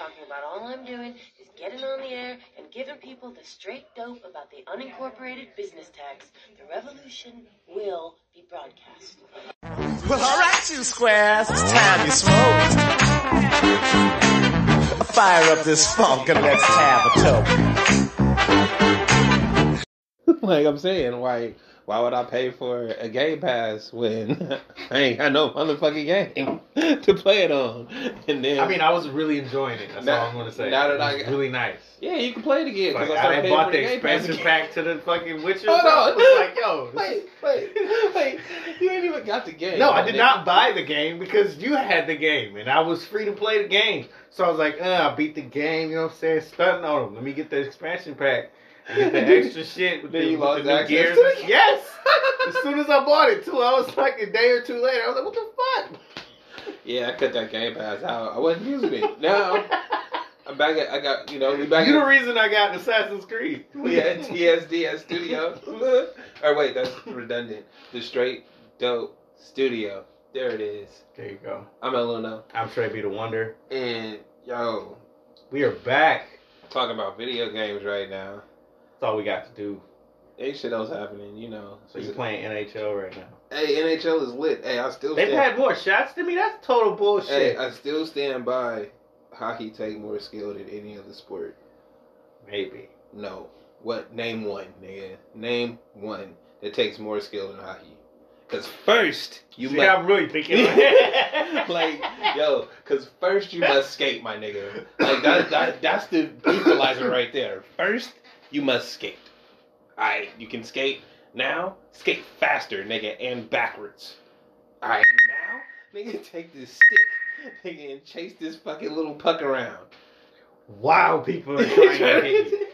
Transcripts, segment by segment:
talking about. All I'm doing is getting on the air and giving people the straight dope about the unincorporated business tax. The revolution will be broadcast. Well, alright, you squares, it's time you smoke. Fire up this funk and let's have a toke. like I'm saying, why why would I pay for a game pass when I ain't got no motherfucking game to play it on? And then I mean, I was really enjoying it. That's Now- all I'm gonna say. now that it was I- really nice. yeah, you can play it again Like, because I I started done bought for the the game expansion again. pack to the fucking Witcher. Hold bro. on. I was like, yo, Wait, wait, wait! You ain't even got the game. No, I did nigga. not buy the game because you had the game and I was free to play the game. So I was like, uh, I beat the game, you know what I'm saying? Stunting on them. Let me get the expansion pack. Get the extra shit with Then the, you lost the access gears. to it? Yes! as soon as I bought it, too, I was like a day or two later. I was like, what the fuck? Yeah, I cut that game pass out. I wasn't using it. Now I'm back. At, I got you know we back. you the reason I got Assassin's Creed. We had TSD at studio. or wait, that's redundant. The straight dope studio. There it is. There you go. I'm El Luno. I'm Trey B. the Wonder. And yo, We are back. talking about video games right now. That's all we got to do. Ain't shit else happening, you know. So you're playing NHL right now. Hey, NHL is lit. Hey, I still They've stand. had more shots than me. That's total bullshit. hey, I still stand by. Hockey take more skill than any other sport. Maybe. No. What? Name one, nigga. Name one that takes more skill than hockey. Cause first you See, must I'm really thinking. like yo, cause first you must skate, my nigga. Like that, that that's the equalizer right there. First you must skate. Alright, you can skate now, skate faster, nigga, and backwards. Alright, now, nigga, take this stick, nigga, and chase this fucking little puck around. wow, people are trying to hit you.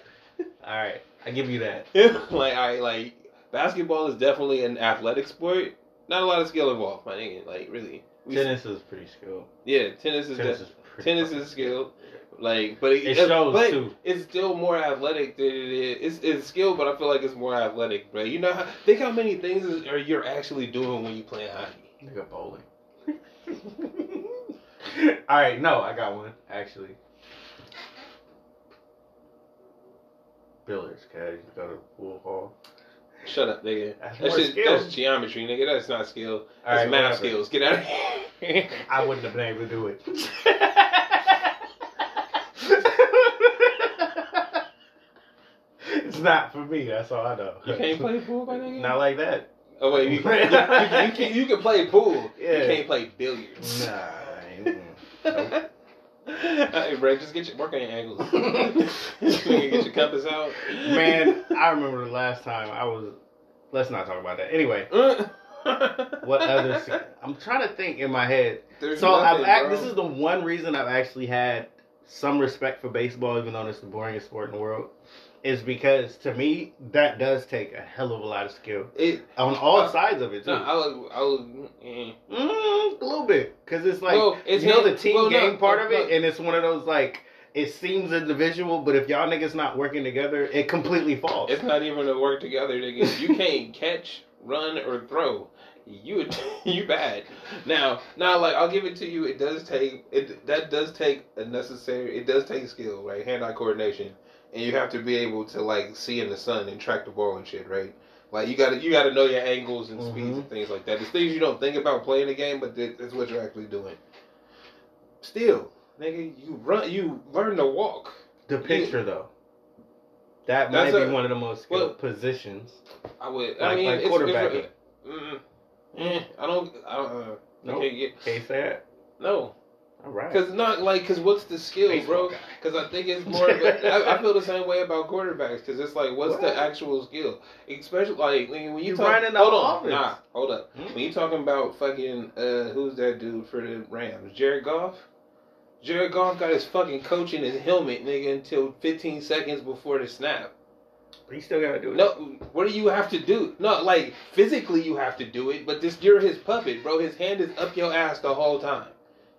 All right, I give you that. like I like basketball is definitely an athletic sport. Not a lot of skill involved, my nigga. Like really, We- Tennis is pretty skilled. Yeah, tennis is Tennis de- is tennis is skilled. Like, but it, It shows, but too. It's still more athletic than it is. It's, it's skilled, but I feel like it's more athletic, bro. You know, how, think how many things is, are you're actually doing when you play hockey. Nigga bowling. All right, no, I got one actually. Billiards, cause you go to pool hall. Shut up, nigga. That's That's just that's geometry, nigga. That's not skill. All That's right, math whatever. skills. Get out of here. I wouldn't have been able to do it. it's not for me. That's all I know. you can't play pool, my nigga. Not like that. Oh wait, you, you, you, you, can, you can play pool. Yeah. You can't play billiards. Nah. Nope. hey, bro, just get your work on your angles. Get your compass out. Man, I remember the last time I was. Let's not talk about that. Anyway, what other? I'm trying to think in my head. There's So I've nothing, act, this is the one reason I've actually had some respect for baseball, even though it's the boringest sport in the world, is because to me that does take a hell of a lot of skill it. on all Uh, sides of it too. No, I would. I would. eh. Mm, a little bit, because it's like Well, it's you know hand- the team well, no, game part of it, and it's one of those like it seems individual, but if y'all niggas not working together, it completely falls. It's not even to work together, nigga. You can't catch, run, or throw. You you bad. Now, now, like I'll give it to you. It does take it. That does take a necessary. It does take skill, right? Hand-eye coordination, and you have to be able to like see in the sun and track the ball and shit, right? Like you gotta you gotta know your angles and speeds Mhm. and things like that. It's things you don't think about playing the game, but that's what you're actually doing. Still, nigga, you run. You learn to walk. the picture though. That might a- be one of the most skilled well- positions. I would. I Like- mean, like it's, quarterback. It's, mm, eh, I don't. I don't. Uh, Nope. can't get, Can't say that. no, All right. because not like because what's the skill, Baseball bro? Because I think it's more. Of a, I, I feel the same way about quarterbacks because it's like what's What? the actual skill? Especially like when you talk. running the hold on, offense. nah, hold up. Hmm? When you talking about fucking uh, who's that dude for the Rams? Jared Goff. Jared Goff got his fucking coach in his helmet, nigga, until 15 seconds before the snap. But you still gotta do it. No, what do you have to do? No, like physically you have to do it, but this you're his puppet, bro. His hand is up your ass the whole time.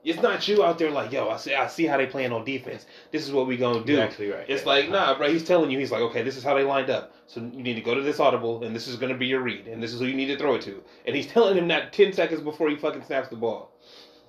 It's not you out there like, yo, I see, I see how they playing on defense. This is what we gonna do. You're actually right. It's Yeah. like, nah, bro. He's telling you, he's like, okay, this is how they lined up. So you need to go to this audible, and this is gonna be your read, and this is who you need to throw it to. And he's telling him that ten seconds before he fucking snaps the ball.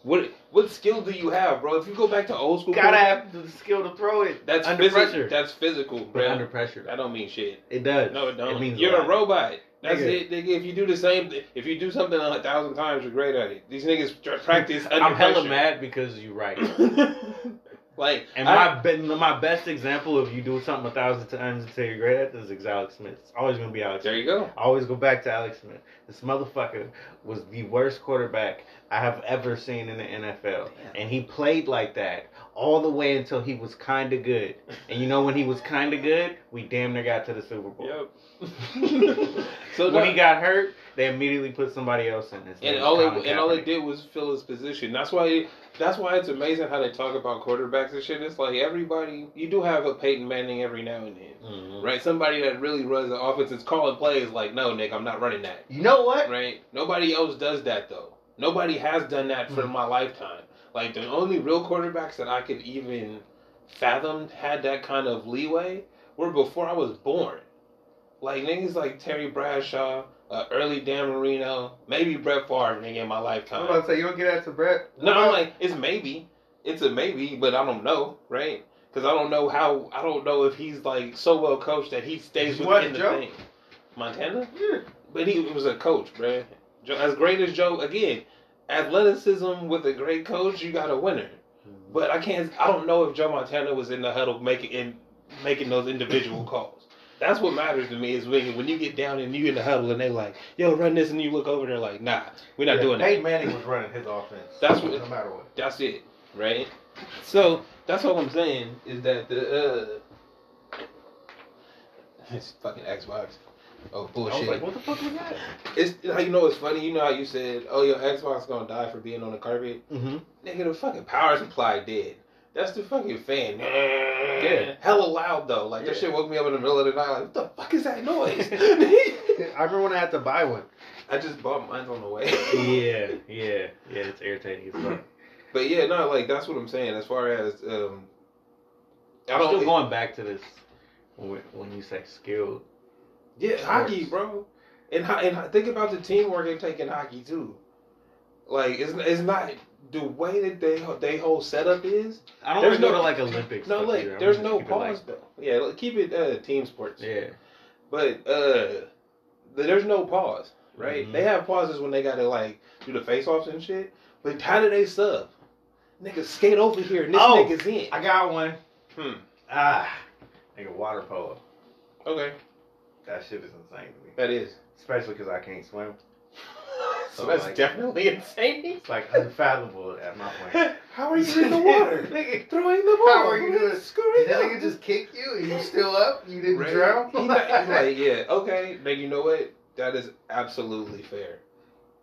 What what skill do you have, bro? If you go back to old school, Gotta have the skill to throw it. that's under physical. pressure. That's physical, but under pressure, That don't mean shit. it does. No, it don't. It means You're a lot. robot. That's Nigga. it, nigga. If you do the same, if you do something a thousand times, you're great at it. These niggas practice under I'm hella mad because you're right. like, And I- my be- my best example of you do something a thousand times until you're great at this is Alex Smith. It's always gonna be Alex. there Smith. you go. I always go back to Alex Smith. This motherfucker was the worst quarterback I have ever seen in the NFL, and he played like that all the way until he was kind of good. And you know when he was kind of good, we damn near got to the Super Bowl. Yep. so when he got hurt, they immediately put somebody else in. His and all it and all it did was fill his position. That's why that's why it's amazing how they talk about quarterbacks and shit. It's like everybody you do have a Peyton Manning every now and then. Mhm. Right? Somebody that really runs the offense is calling plays like, no, Nick, I'm not running that. You know what? Right? Nobody else does that though. Nobody has done that for Mhm. my lifetime. Like the only real quarterbacks that I could even fathom had that kind of leeway were before I was born. Like niggas like Terry Bradshaw, uh, early Dan Marino, maybe Brett Favre nigga in my lifetime. I'm about to say you don't get that to Brett. No, I'm like it's maybe. It's a maybe, but I don't know, right? Because I don't know how. I don't know if he's like so well coached that he stays within the Joe? thing. Montana, Yeah. but he was a coach, bruh. Joe, as great as Joe, again, athleticism with a great coach, you got a winner. But I can't. I don't know if Joe Montana was in the huddle making in making those individual calls. That's what matters to me is when when you get down and you in the huddle and they like, yo, run this, and you look over there like, nah, we're not Yeah, doing that. Peyton Manning was running his offense. That's what- no matter what. That's it, right? So that's all I'm saying is that the uh, it's fucking Xbox. Oh I was bullshit! like, what the fuck was that? It's how you know it's funny. You know how you said, "Oh, your Xbox gonna die for being on the carpet." Mm-hmm. Nigga, the fucking power supply dead. That's the fucking fan. Yeah. hella loud though. Like that shit woke me up in the middle of the night. Like, what the fuck is that noise? I remember when I had to buy one. I just bought mine on the way. yeah, yeah, yeah. It's irritating as fuck. But yeah, no, like that's what I'm saying. As far as um, I I'm don't still going back to this when, when you say skilled. Yeah, hockey, bro. And and think about the teamwork they take in hockey too. Like it's it's not the way that they they whole setup is. I don't There's want to go no- to like Olympics. No, like either. There's no it, like- pause though. Yeah, like, keep it uh, team sports. yeah. But uh, there's no pause, right? Mhm. They have pauses when they gotta like do the face offs and shit. But how do they sub? Nigga, skate over here and this Oh, nigga's in. I got one. Hmm. Ah, nigga, water polo. Okay, That shit is insane to me. that is. Especially because I can't swim. So So, that's like- definitely insane. It's like unfathomable at my point. How are you in the water? Nigga, Throwing the ball. How are you doing? Screwing Did that nigga just kick you and you still up? You didn't Right. drown? He's like, yeah, okay. Then you know what? That is absolutely fair.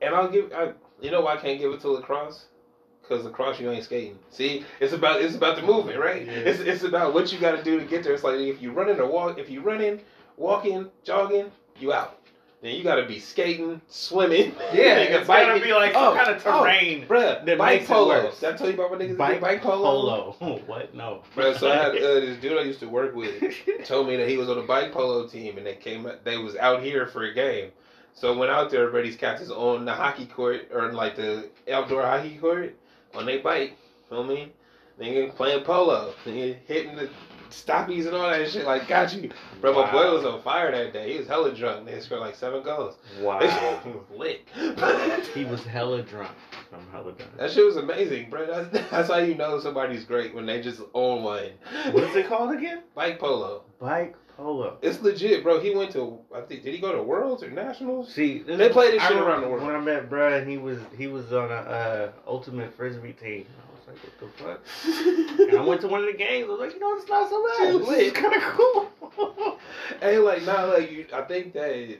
And I'll give. I, you know why I can't give it to lacrosse? Because lacrosse, you ain't skating. See, it's about it's about the movement, right? Yeah. It's it's about what you got to do to get there. It's like if you running or walk, if you running, walking, jogging, you out. Then you got to be skating, swimming. Yeah, it's gotta biking. be like some kind of terrain bruh. that bike polo. Did I tell you about my niggas Bike, bike polo? polo. what? No. Bruh, so I had uh, this dude I used to work with told me that he was on a bike polo team and they came they was out here for a game. So I went out there, everybody's cats is on the hockey court or like the outdoor hockey court on they bike. Feel me? Nigga playing polo. Nigga hitting the stoppies and all that shit. Like got you. Bro, my boy was on fire that day. He was hella drunk. They scored like seven goals. Wow. he was lit. he was hella drunk. I'm hella drunk. That shit was amazing, bro. That's, that's how you know somebody's great when they just own one. What is it called again? Bike polo. Bike polo. It's legit, bro. He went to. I think did he go to Worlds or Nationals? See, They play this I shit around the world. When I met and he was he was on a uh, ultimate frisbee team. Was like, what the fuck? And I went to one of the games. I was like, you know, it's not so bad. Shit This lit. is kind of cool. hey, like now, like you, I think that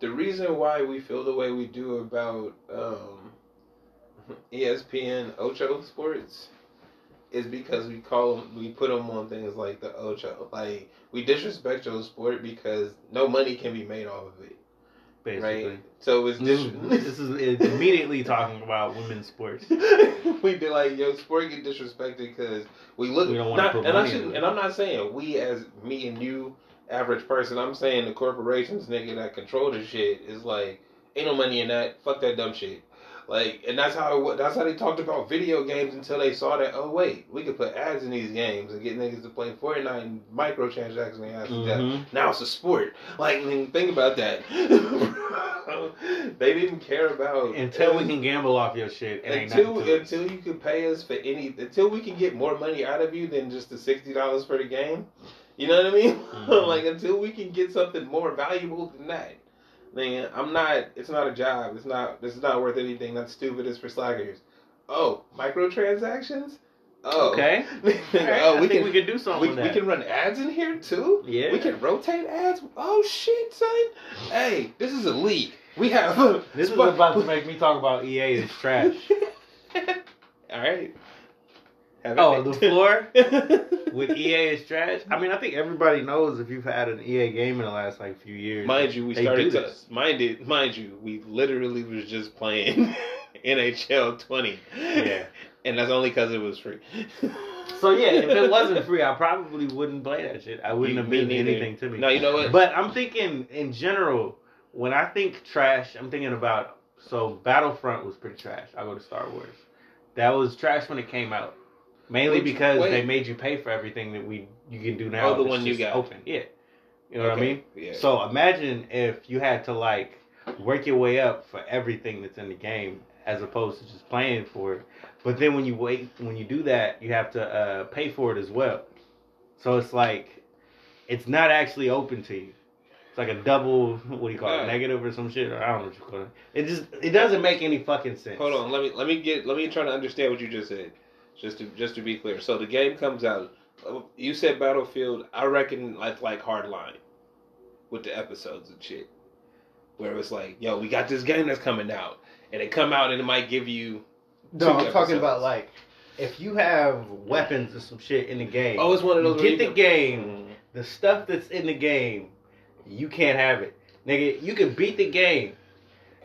the reason why we feel the way we do about um, ESPN Ocho Sports is because we call them, we put them on things like the Ocho. Like we disrespect your sport because no money can be made off of it, Basically. right? So it's This, dis- this is immediately talking about women's sports. we did like yo sport get disrespected because we look We don't not, and I should, it. and I'm not saying we as me and you average person I'm saying the corporations nigga that control the shit is like ain't no money in that fuck that dumb shit Like, and that's how it, that's how they talked about video games until they saw that. Oh wait, we could put ads in these games and get niggas to play Fortnite and microtransactions and ads. Mhm. Now it's a sport. Like, I mean, think about that. they didn't care about Until we can gamble off your shit, it until nothing to us. until you can pay us for any until we can get more money out of you than just the sixty dollars for the game. You know what I mean? Mhm. like until we can get something more valuable than that. Man, I'm not. It's not a job. It's not. This is not worth anything. That's stupid. It's for slackers. Oh, microtransactions. Oh, Okay. oh, Alright, I we think can we could do something we, with we can run ads in here too. Yeah. We can rotate ads. Oh shit, son. Hey, this is a league. We have. This is about to make me talk about EA is trash. All right. Have Oh, it. the floor with EA is trash. I mean, I think everybody knows if you've had an EA game in the last like few years. Mind you, we started to this. mind it, mind you, we literally was just playing NHL 20. Yeah. And that's only because it was free. So yeah, if it wasn't free, I probably wouldn't play that shit. I wouldn't You- have been anything to me. No, you know what? But I'm thinking in general, when I think trash, I'm thinking about so Battlefront was pretty trash. I go to Star Wars. That was trash when it came out. Mainly Which- because they made you pay for everything that we you can do now. Oh, the one you got. open. Yeah. You know what I mean? Yeah. So imagine if you had to like work your way up for everything that's in the game as opposed to just playing for it. But then when you wait when you do that, you have to uh, pay for it as well. So it's like it's not actually open to you. It's like a double what do you call it? Right. Negative or some shit? Or I don't know what you call it. It just it doesn't make any fucking sense. Hold on, let me let me get let me try to understand what you just said. Just to just to be clear. So the game comes out. uh, You said Battlefield. I reckon like like Hardline, with the episodes and shit, where it's like, yo, we got this game that's coming out, and it come out and it might give you. No, I'm talking about like if you have weapons or some shit in the game. Oh, it's one of those. get the can- game. the stuff that's in the game, you can't have it. Nigga, you can beat the game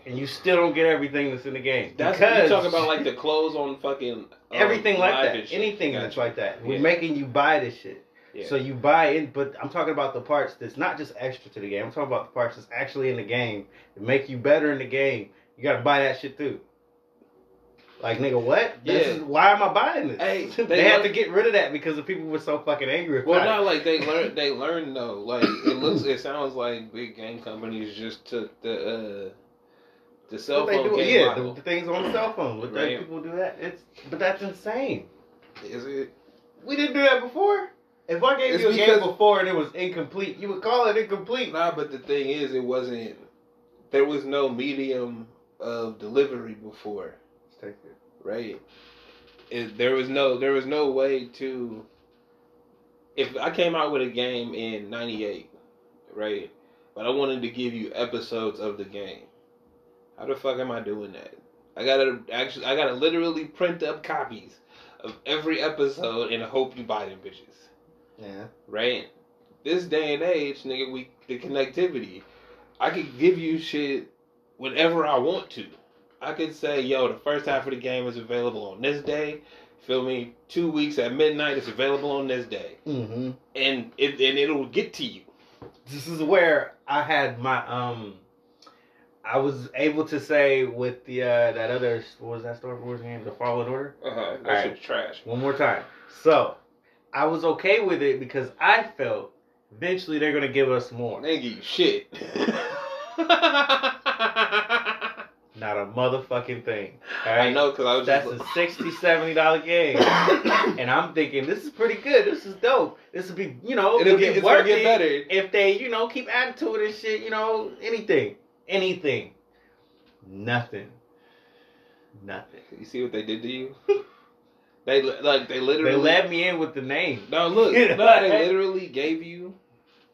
and you still don't get everything that's in the game. That's because you talking about like the clothes on fucking um, everything like that. Anything Gotcha. that's like that. We're Yeah. making you buy this shit. Yeah. So you buy in, but I'm talking about the parts that's not just extra to the game. I'm talking about the parts that's actually in the game that make you better in the game. You gotta buy that shit too. Like nigga, what? This Yeah. is- why am I buying this? Hey, they, they had to get rid of that because the people were so fucking angry. Well, not like they learn. They learn though. Like it looks. It sounds like big game companies just took the uh, the cell What phone do, game yeah, the, the things on the cell phone. Let Right. people do that. It's but that's insane. Is it? We didn't do that before. If I gave It's you a game before and it was incomplete, you would call it incomplete. Nah, but the thing is, it wasn't. There was no medium of delivery before, right? It, there was no. There was no way to. If I came out with a game in '98, right, but I wanted to give you episodes of the game, how the fuck am I doing that? I gotta actually. I gotta literally print up copies of every episode and hope you buy them bitches Yeah. right? This day and age, nigga, we the connectivity. I could give you shit whenever I want to. I could say, yo, the first half of the game is available on this day. Feel me? Two weeks at midnight, it's available on this day, Mm-hmm. and it and it'll get to you. This is where I had my um. I was able to say with the uh that other what was that Star Wars game, The Fallen Order. Uh huh. That Alright. shit's trash. One more time. So, I was okay with it because I felt eventually they're gonna give us more. They give you shit. Not a motherfucking thing. I know because I was That's just. a 60 70 dollar game. and I'm thinking this is pretty good. This is dope. This will be, you know, It'll it'll get, be worth it better. if they, you know, keep adding to it and shit. You know, anything, anything, nothing, nothing. You see what they did to you? they like they literally They let me in with the name. No, look, no, they literally gave you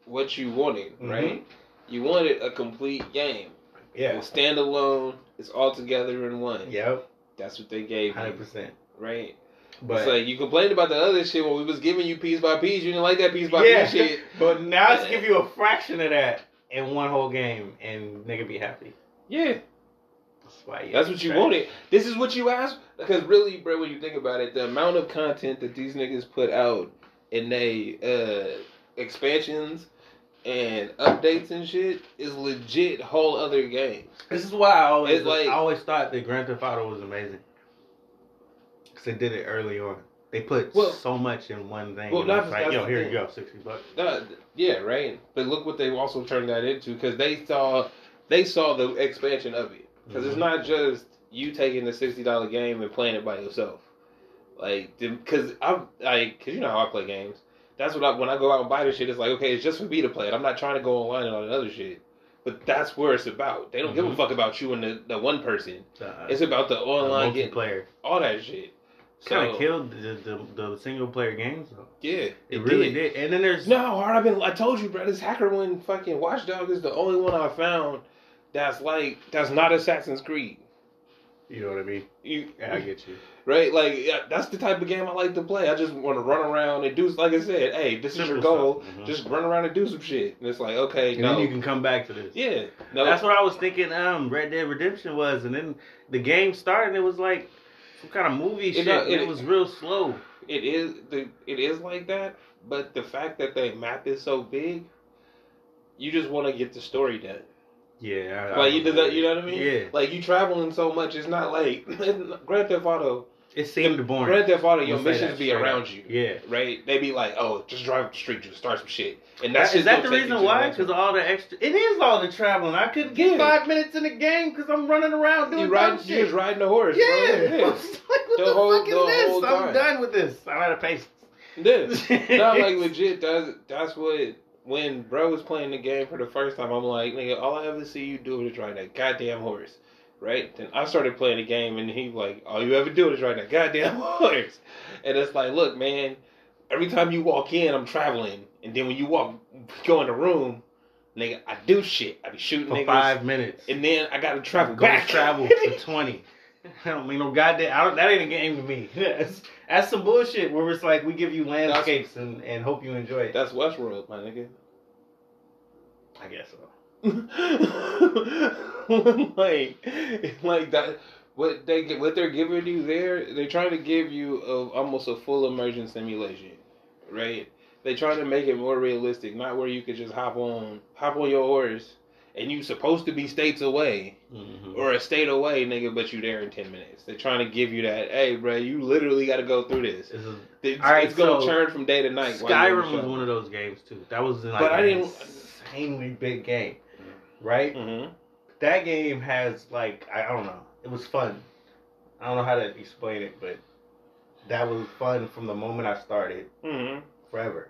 what you wanted, Mhm. right? You wanted a complete game. Yeah. It's standalone. It's all together in one. Yep. That's what they gave Hundred you, percent. right? But it's like you complained about the other shit when we was giving you piece by piece. You didn't like that piece by yeah, piece shit. but now let's give you a fraction of that in one whole game, and nigga be happy. Yeah, That's why. yeah, that's what you trash. wanted. This is what you asked. Because really, bro, when you think about it, the amount of content that these niggas put out in they uh, expansions and updates and shit is legit whole other game. This is why I always like- I always thought that Grand Theft Auto was amazing. Cause they did it early on. They put Well- so much in one thing. well, it's that's- like, that's yo, here thing. you go, sixty bucks. Uh, yeah, right. But look what they also turned that into because they saw they saw the expansion of it. Because it's Mhm. not just you taking the sixty dollar game and playing it by yourself. Like, because I'm like, cause you know how I play games. That's what I when I go out and buy this shit. It's like, okay, it's just for me to play it. I'm not trying to go online and all that other shit. But that's where it's about. They don't give a Mhm. fuck about you and the, the one person. Uh, It's about the online getting multiplayer. all that shit. Kind So, of killed the, the the single player games though. Yeah, It, really did. And then there's No, hard. I've been. I told you, bro. This hacker one, fucking Watchdog, is the only one I found that's like that's not Assassin's Creed. you know what I mean. You, Yeah, I get you. right? Like yeah, that's the type of game I like to play. I just want to run around and do. Like I said, hey, this is your goal. stuff. Mhm. Just run around and do some shit. And it's like, okay, And no, then you can come back to this. yeah, no, That's what I was thinking. Um, Red Dead Redemption was, and then the game started. and It was like some kind of movie It- uh, shit. it- It, was real slow. it is. The it is like that. But the fact that the map is so big, you just want to get the story done. Yeah, I, Like I you, that, you know what I mean? Yeah, Like you traveling so much, it's not like Grand Theft Auto. It seemed boring. Grand Theft Auto, your missions be around you, Yeah. right? They be like, oh, just drive up the street, just start some shit, and that's just. Is that the reason why? Because all the extra. It is all the traveling. I couldn't get five minutes in the game because I'm running around doing you dumb ride, you shit. just riding the horse, yeah. bro. Yeah. like, what The the, whole- fuck is this? I'm time. done with this. I'm out of patience. Yeah. no, like legit. That's that's what when bro was playing the game for the first time. I'm like, nigga, all I ever see you do is ride that goddamn horse, right? Then I started playing the game, and he like, all you ever do is ride that goddamn horse, and it's like, look, man, every time you walk in, I'm traveling, and then when you walk, go in the room, nigga, I do shit. I be shooting For niggas, five minutes. and then I gotta travel Go back. travel for twenty. I don't mean no goddamn. I don't, that ain't a game to me. That's, that's some bullshit where it's like we give you landscapes and, and hope you enjoy it. That's Westworld, my nigga. I guess so. like, like that. What they get, what they're giving you there, they're trying to give you a, almost a full immersion simulation, right? They trying to make it more realistic, not where you could just hop on, hop on your horse, and you supposed to be states away Mhm. or a state away, nigga, but you there in ten minutes. They're trying to give you that, hey, bro, you literally got to go through this. This is- It's, right, it's gonna so turn from day to night. Skyrim was one of those games too. That was like But I an didn't- insanely big game, right? Mhm. That game has like I, I don't know. It was fun. I don't know how to explain it, but that was fun from the moment I started Mhm. forever.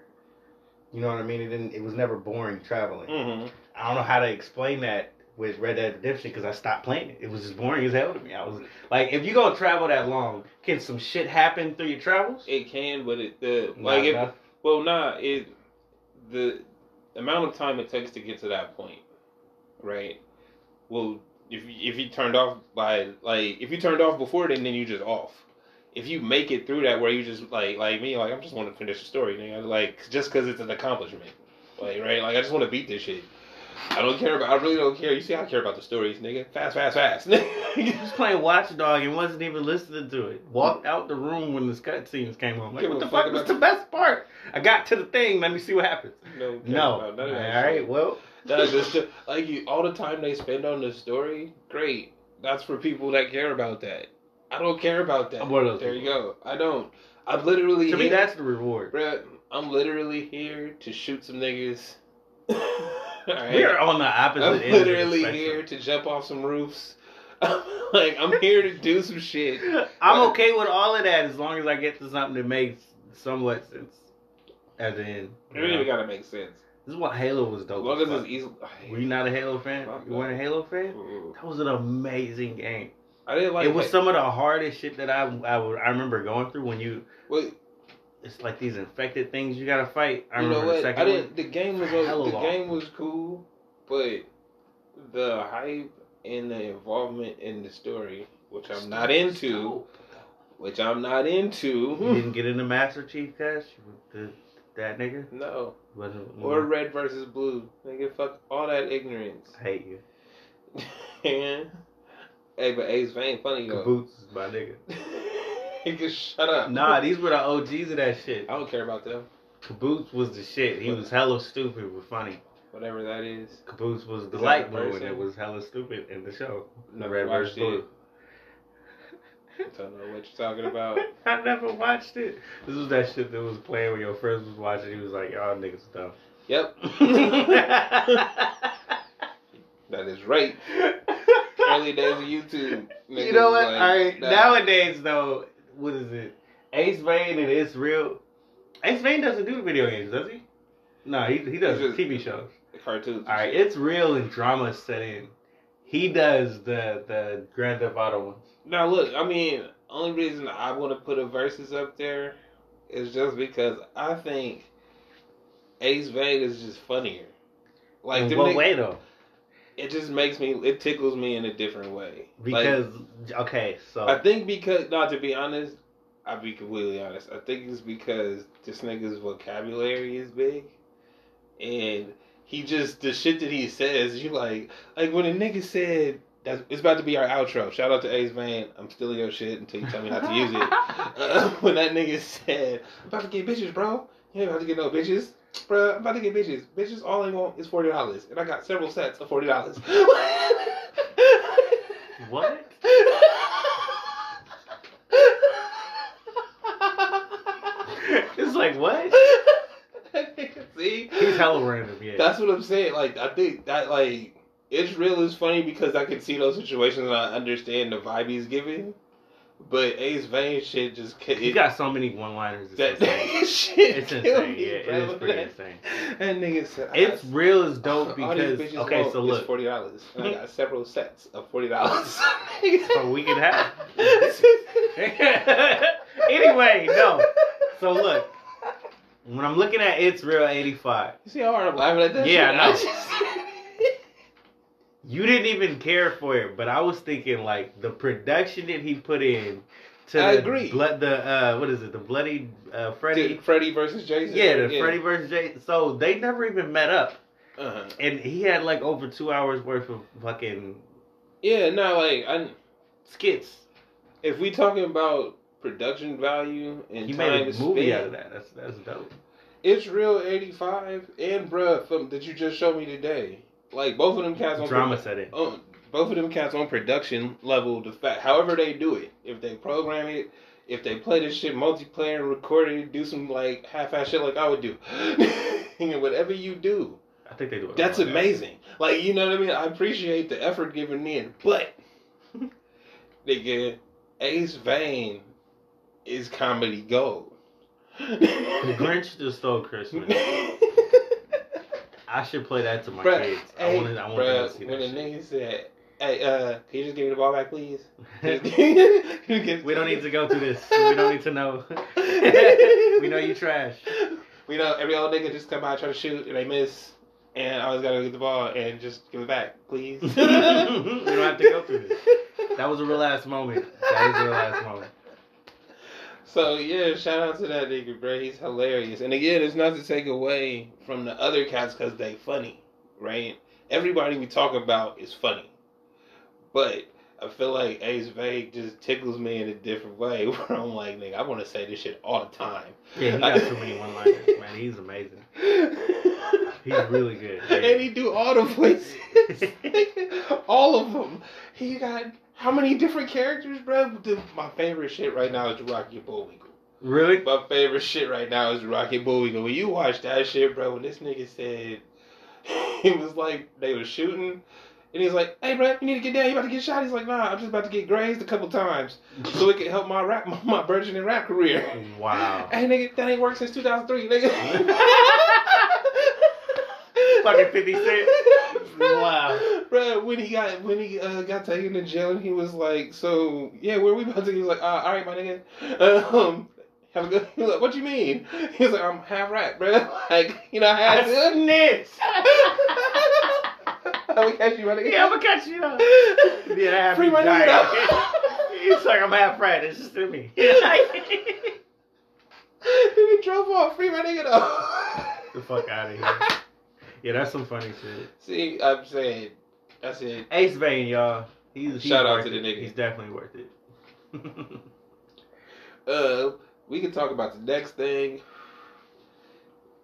You know what I mean? It didn't. It was never boring traveling. Mhm. I don't know how to explain that with Red Dead Redemption because I stopped playing it. It was just boring as hell to me. I was like, if you gonna travel that long, can some shit happen through your travels? It can, but it the Not like it, well, nah, it the amount of time it takes to get to that point, right? Well, if you, if you turned off by like if you turned off before then, then you just off. If you make it through that, where you just like like me, like I'm just want to finish the story, nigga. Like just because it's an accomplishment, like right, like I just want to beat this shit. I don't care about. I really don't care. You see, I care about the stories, nigga. Fast, fast, fast. He was playing Watchdog and wasn't even listening to it. Walked out the room when the cutscenes came on. Like, Give what the fuck was the best part? I got to the thing. Let me see what happens. no, No. All none of that shit. right. Well, That's just like you. All the time they spend on the story, great. That's for people that care about that. I don't care about that. I'm one of those there you go. I don't. I'm literally. to me, that's the reward. Bruh, I'm literally here to shoot some niggas. Alright? We are on the opposite I'm end. of the literally here to jump off some roofs. like I'm here to do some shit. I'm okay with all of that as long as I get to something that makes somewhat sense at the end. It really gotta make sense. This is what Halo was As dope. long as as it's easy. Were you not a Halo fan? You weren't a Halo fan? Ooh. That was an amazing game. I didn't like it was some of the hardest shit that I I, would- I remember going through when you Well, it's like these infected things you gotta fight. I you know remember the second I didn't. The game was the long. game was cool, but the hype and the involvement in the story, which I'm not into, which I'm not into. You didn't get into Master Chief Cash the, that nigga? No, Wasn't or red versus blue. Nigga, fuck all that ignorance. I hate you. Man. hey, but Ace ain't funny though. Caboose is my nigga. Nigga, shut up. Nah, these were the OGs of that shit. I don't care about them. Caboose was the shit. He was hella stupid but funny. whatever that is. Caboose was the Is that light blue, and it was hella stupid in the show. Never Red versus blue. It. Don't know what you're talking about. I never watched it. This was that shit that was playing when your friends was watching. He was like, "Y'all niggas dumb." Yep, that is right. Early days of YouTube. you know what? like, All right. nah. Nowadays, though, what is it? Ace Vane and It's Real. Ace Vane doesn't do video games, does he? No, he he does just- TV shows. cartoons. All right, it's real and drama set in. He does the the Grand Theft Auto ones. Now look, I mean, only reason I want to put a versus up there is just because I think Ace Vane is just funnier. Like In what way though? it just makes me, it tickles me in a different way. Like, Because okay, so I think because, not to be honest, I'll be completely honest. I think it's because this nigga's vocabulary is big, and he just the shit that he says. You like, like when a nigga said. That's, it's about to be our outro. Shout out to Ace Vane. I'm stealing your shit until you tell me not to use it. Uh, when that nigga said, I'm about to get bitches, bro. You ain't about to get no bitches. Bro, I'm about to get bitches. Bitches, all I want is $40. And I got several sets of $40. what? It's like what? Hella random, yeah. That's what I'm saying. Like, I think that, like, it's real is funny because I can see those situations and I understand the vibe he's giving. But Ace Vane shit just ca- he it, got so many one liners. It's that, insane. that shit. It's insane. me, Yeah, it bro. is pretty that, insane. That nigga said, I real as dope all because bitches okay, so is look, forty dollars, I got several sets of forty dollars. so we can have. anyway, no. So look, when I'm looking at it's real 85, You see how hard I'm laughing at that? Yeah, shit? I know. you didn't even care for it, but I was thinking like the production that he put in to I the agree. blood, the uh, what is it, the bloody uh, Freddy. Did Freddie versus Jason. Yeah, the Freddy versus Jason. So they never even met up, Uh-huh. and he had like over two hours worth of fucking Yeah, no, like I, skits. if we talking about production value and He time made a movie spend, out of that. That's that's dope. It's real eighty five and bruh from that you just showed me today. Like both of them cats on Drama produ- set in. on- both of them cats on production level. The fact, however they do it, if they program it, if they play this shit multiplayer and record it, do some like half ass shit like I would do, and whatever you do, I think they do it. That's amazing. Like you know what I mean. I appreciate the effort given in, but nigga, Ace Vane is comedy gold. The Grinch just stole Christmas. I should play that to my Bruh, kids. I hey, want to. I want bruh, to see when that. the shit. nigga said, "Hey, uh, can you just give me the ball back, please?" we don't need to go through this. We don't need to know. we know you trash. We know every old nigga just come by try to shoot and they miss, and I always gotta get the ball and just give it back, please. we don't have to go through this. That was a real ass moment. That was a real ass moment. So yeah, shout out to that nigga, bro. He's hilarious. And again, it's not to take away from the other cats because they funny, right? Everybody we talk about is funny, but I feel like Ace Vane just tickles me in a different way. Where I'm like, nigga, I want to say this shit all the time. Yeah, he got so many one liners, man. He's amazing. He's really good. and he do all the voices, all of them. He got how many different characters, bro? My favorite shit right now is Rocky Bullwinkle. Really? My favorite shit right now is Rocky Bullwinkle. When you watch that shit, bro, when this nigga said he was like they were shooting, and he's like, "Hey, bro, you need to get down. You about to get shot?" He's like, "Nah, I'm just about to get grazed a couple times, so it can help my rap, my, my burgeoning rap career." Wow. Hey, nigga, that ain't worked since 2003, nigga. Fucking 50 Cent. Wow. Bro, when he got when he uh, got taken to jail, and he was like, "So yeah, where we about to?" He was like, uh, "All right, my nigga, um, have a good." He was like, "What you mean?" He was like, "I'm half rap, bro. Like, you know, I had to." Goodness. I'm gonna catch you, my nigga. Yeah, I'm gonna catch you up. Yeah, that had Free my nigga. He's like, I'm half right. It's just in me. Nigga drove off. Free my nigga though. the fuck out of here. Yeah, that's some funny shit. See, I'm saying, that's it. Ace Vane, y'all. He's, he's Shout out to the it. nigga. He's definitely worth it. Uh, we can talk about the next thing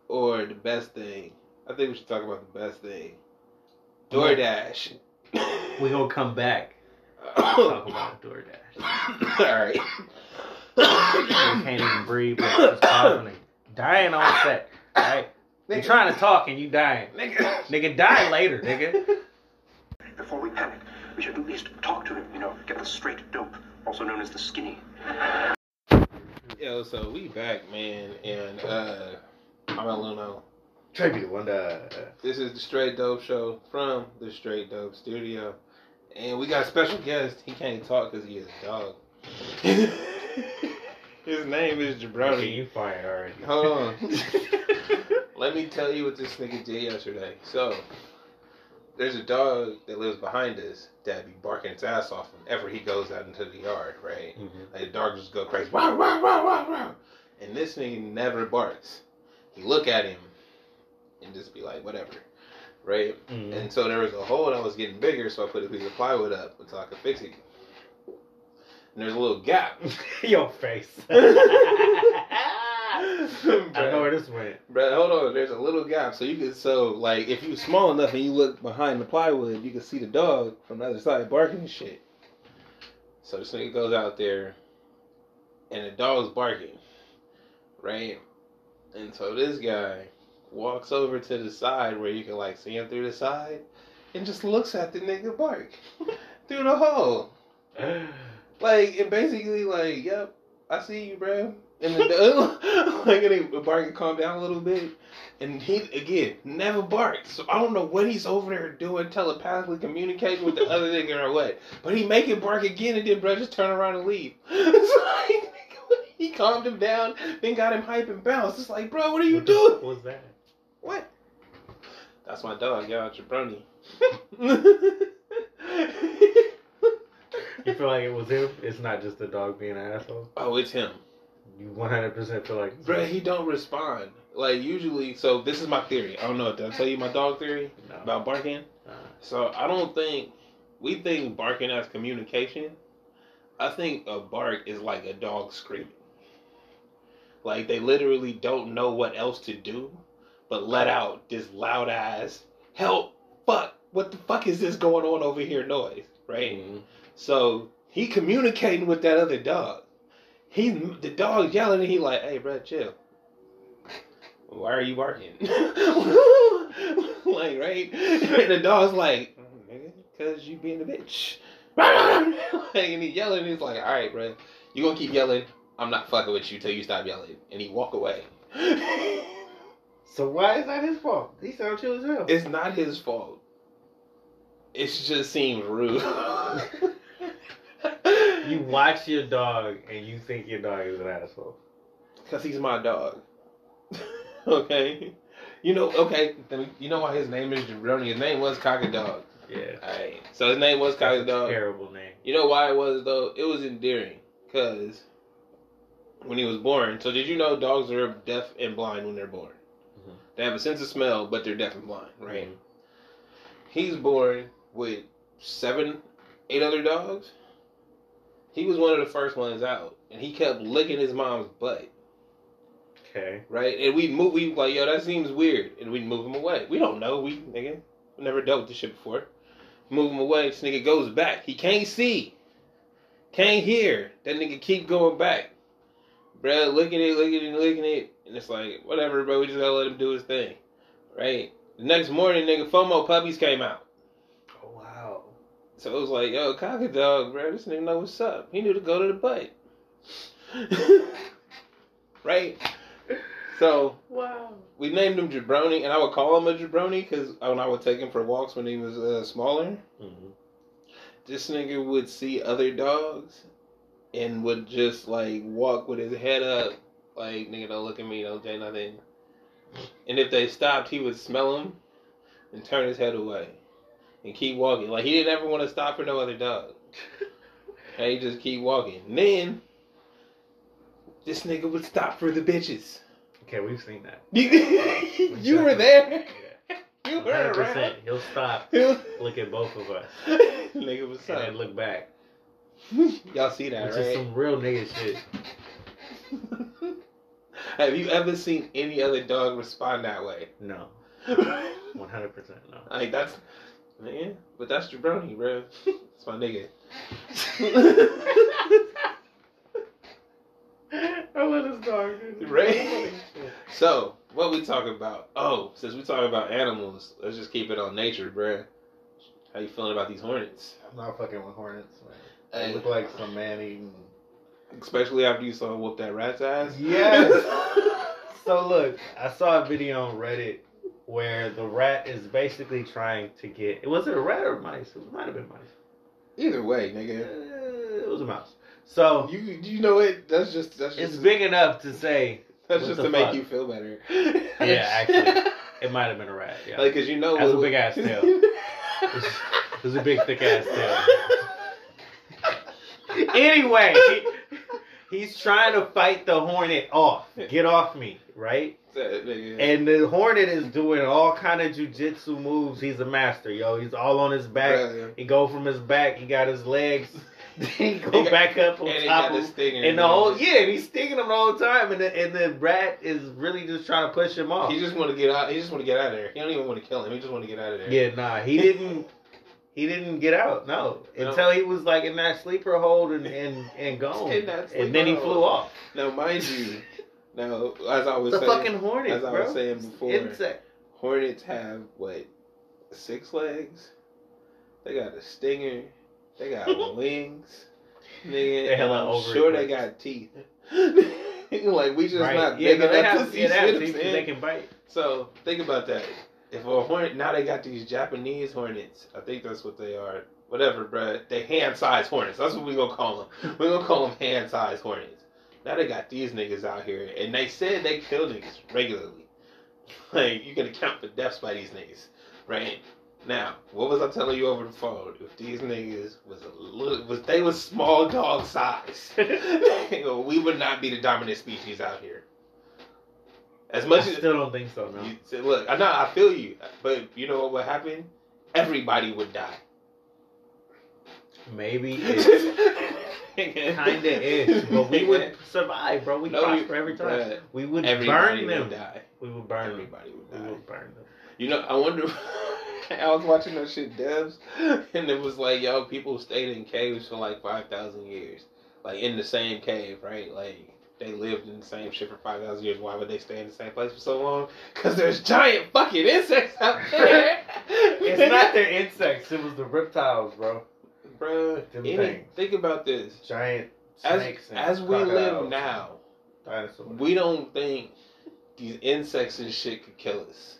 or the best thing. I think we should talk about the best thing. DoorDash. We gonna come back. All Talk about DoorDash. right. We can't even breathe. But and dying on set. Right? You Nigga. trying to talk and you dying. Nigga. Nigga, die later, nigga. Before we panic, we should at least talk to him, you know, get the straight dope, also known as the skinny. Yo, so we back, man, and uh, I'm Aluno. Tribute one uh, This is the Straight Dope Show from the Straight Dope Studio, and we got a special guest. He can't talk because he is a dog. His name is Okay, Jabroni. you fired already. Hold on. Let me tell you what this nigga did yesterday. So, there's a dog that lives behind us that be barking its ass off whenever he goes out into the yard, right? Mhm. Like the dog just go crazy. Wow, wow, wow, wow, wow. And this nigga never barks. He look at him and just be like, whatever. Right? Mhm. And so there was a hole that was getting bigger, so I put a piece of plywood up until I could fix it. And there's a little gap. Your face. I know where this went. Bruh, hold on. There's a little gap, so you can so like if you're small enough and you look behind the plywood, you can see the dog from the other side barking and shit. So this nigga goes out there, and the dog's barking, right? And so this guy walks over to the side where you can like see him through the side, and just looks at the nigga bark through the hole. Like, and basically, like, yep, I see you, bro. And the like, and the bark calm down a little bit. And he, again, never barks. So I don't know what he's over there doing, telepathically communicating with the other nigga or what. But he make it bark again, and then bro just turn around and leave. It's like, he calmed him down, then got him hype and bounce. It's like, bro, what are you What doing? fuck was that? What? That's my dog, y'all, Jabroni. You feel like it was him? It's not just the dog being an asshole. oh, it's him. You 100% feel like. Bruh, he don't respond. Like usually, so this is my theory. I don't know. Did I tell you my dog theory No. about barking? Nah. So I don't think we think barking as communication. I think a bark is like a dog screaming. Like they literally don't know what else to do, but let out this loud ass help, fuck, what the fuck is this going on over here noise, right? Mhm. So he communicating with that other dog. He the dog yelling and he like, hey bro, chill. Why are you barking? like, right? And the dog's like, "Mm, nigga, cause you being a bitch. like, and he yelling and he's like, alright, bro, you gonna keep yelling. I'm not fucking with you till you stop yelling. And he walk away. So why is that his fault? He sounds chill as hell. it's not his fault. It just seems rude. You watch your dog and you think your dog is an asshole. Because he's my dog. okay? You know, okay, then you know why his name is Jabroni? His name was Cocker Dog. Yeah. Alright. So his name was Cocker Dog. terrible name. You know why it was, though? It was endearing. Because when he was born, so did you know dogs are deaf and blind when they're born? Mhm. They have a sense of smell, but they're deaf and blind, right? Mhm. He's born with seven, eight other dogs. He was one of the first ones out, and he kept licking his mom's butt. Okay. right? And we move, we like, yo, that seems weird, and we move him away. We don't know, we nigga, we never dealt with this shit before. Move him away. This nigga goes back. He can't see, can't hear. That nigga keep going back, bruh. Looking at it, looking at it, looking at it, and it's like, whatever, bro. We just gotta let him do his thing, right? The next morning, nigga, FOMO puppies came out. Wow. So it was like, yo, cocker dog, bro. This nigga know what's up. He knew to go to the butt. right? So Wow. we named him Jabroni, and I would call him a Jabroni because when I would take him for walks when he was uh, smaller, hmm this nigga would see other dogs and would just like walk with his head up, like nigga, don't look at me, don't say nothing. And if they stopped, he would smell them and turn his head away and keep walking. Like he didn't ever want to stop for no other dog. and he just keep walking. And then this nigga would stop for the bitches. Okay, we've seen that. You, you were there. You were 100%. around. He'll stop, You- look at both of us, Nigga, what's and up? then look back. Y'all see that, Which right? is some real nigga shit. Have you ever seen any other dog respond that way? No. One hundred percent no. like that's man, but that's your jabroni, bro. That's my nigga. I love this dog. Right? So, what we talking about? Oh, since we talking about animals, let's just keep it on nature, bro. How you feeling about these hornets? I'm not fucking with hornets, man. Hey. They look like some man eating. Especially after you saw him whoop that rat's ass. Yes. So look, I saw a video on Reddit where the rat is basically trying to get. Was it a rat or mice? It might have been mice. Either way, Uh, nigga. It was a mouse. So You you know it. That's just that's just it's big enough to say that's just to make you feel better. Yeah, actually. it might have been a rat. Yeah, Like, cause you know Has a big ass tail. it was a big thick ass tail. anyway, he- he's trying to fight the hornet off. Get off me, right? And the hornet is doing all kind of jujitsu moves. He's a master, yo. He's all on his back. Bruh. He go from his back. He got his legs. Then he go He got- back up on and top of stinger. and the whole yeah, and he's stinging him all the whole time, and the, and the rat is really just trying to push him off. He just want to get out. He just want to get out of there. He don't even want to kill him. He just want to get out of there. Yeah, nah, he didn't. He didn't get out. No, No. until he was like in that sleeper hold and and and gone, and then he flew off. Now, mind you, now as I was The saying, fucking hornet, as I bro. was saying before, Insect. hornets have what six legs. They got a stinger. They got wings. Nigga, They hella I'm over sure it, they got teeth. like we just Right. not yeah, big no, enough have, to see yeah, they have shit. I'm they can bite. So think about that. If a hornet now they got these Japanese hornets, I think that's what they are. Whatever, bruh. They hand-sized hornets. That's what we gonna call them. We gonna call them hand-sized hornets. Now they got these niggas out here, and they said they kill niggas regularly. Like you can account for deaths by these niggas, right? Now, what was I telling you over the phone? If these niggas was a little, was they was small dog size, we would not be the dominant species out here. As much I as still don't think so. No. you say, look, I know I feel you, but you know what would happen? Everybody would die. Maybe it kind of is, but we would survive, bro. We No, you- prosper every time. bruh, We would burn them. would die. We would burn them. Everybody would We would burn them. You know, I wonder. I was watching that shit, Devs, and it was like, yo, people stayed in caves for like five thousand years, like in the same cave, right? Like they lived in the same shit for five thousand years. Why would they stay in the same place for so long? Because there's giant fucking insects out there. It's not their insects. It was the reptiles, bro. Bruh, Them any- things. think about this. Giant As, and as we live now, Dinosaurs. we don't think these insects and shit could kill us.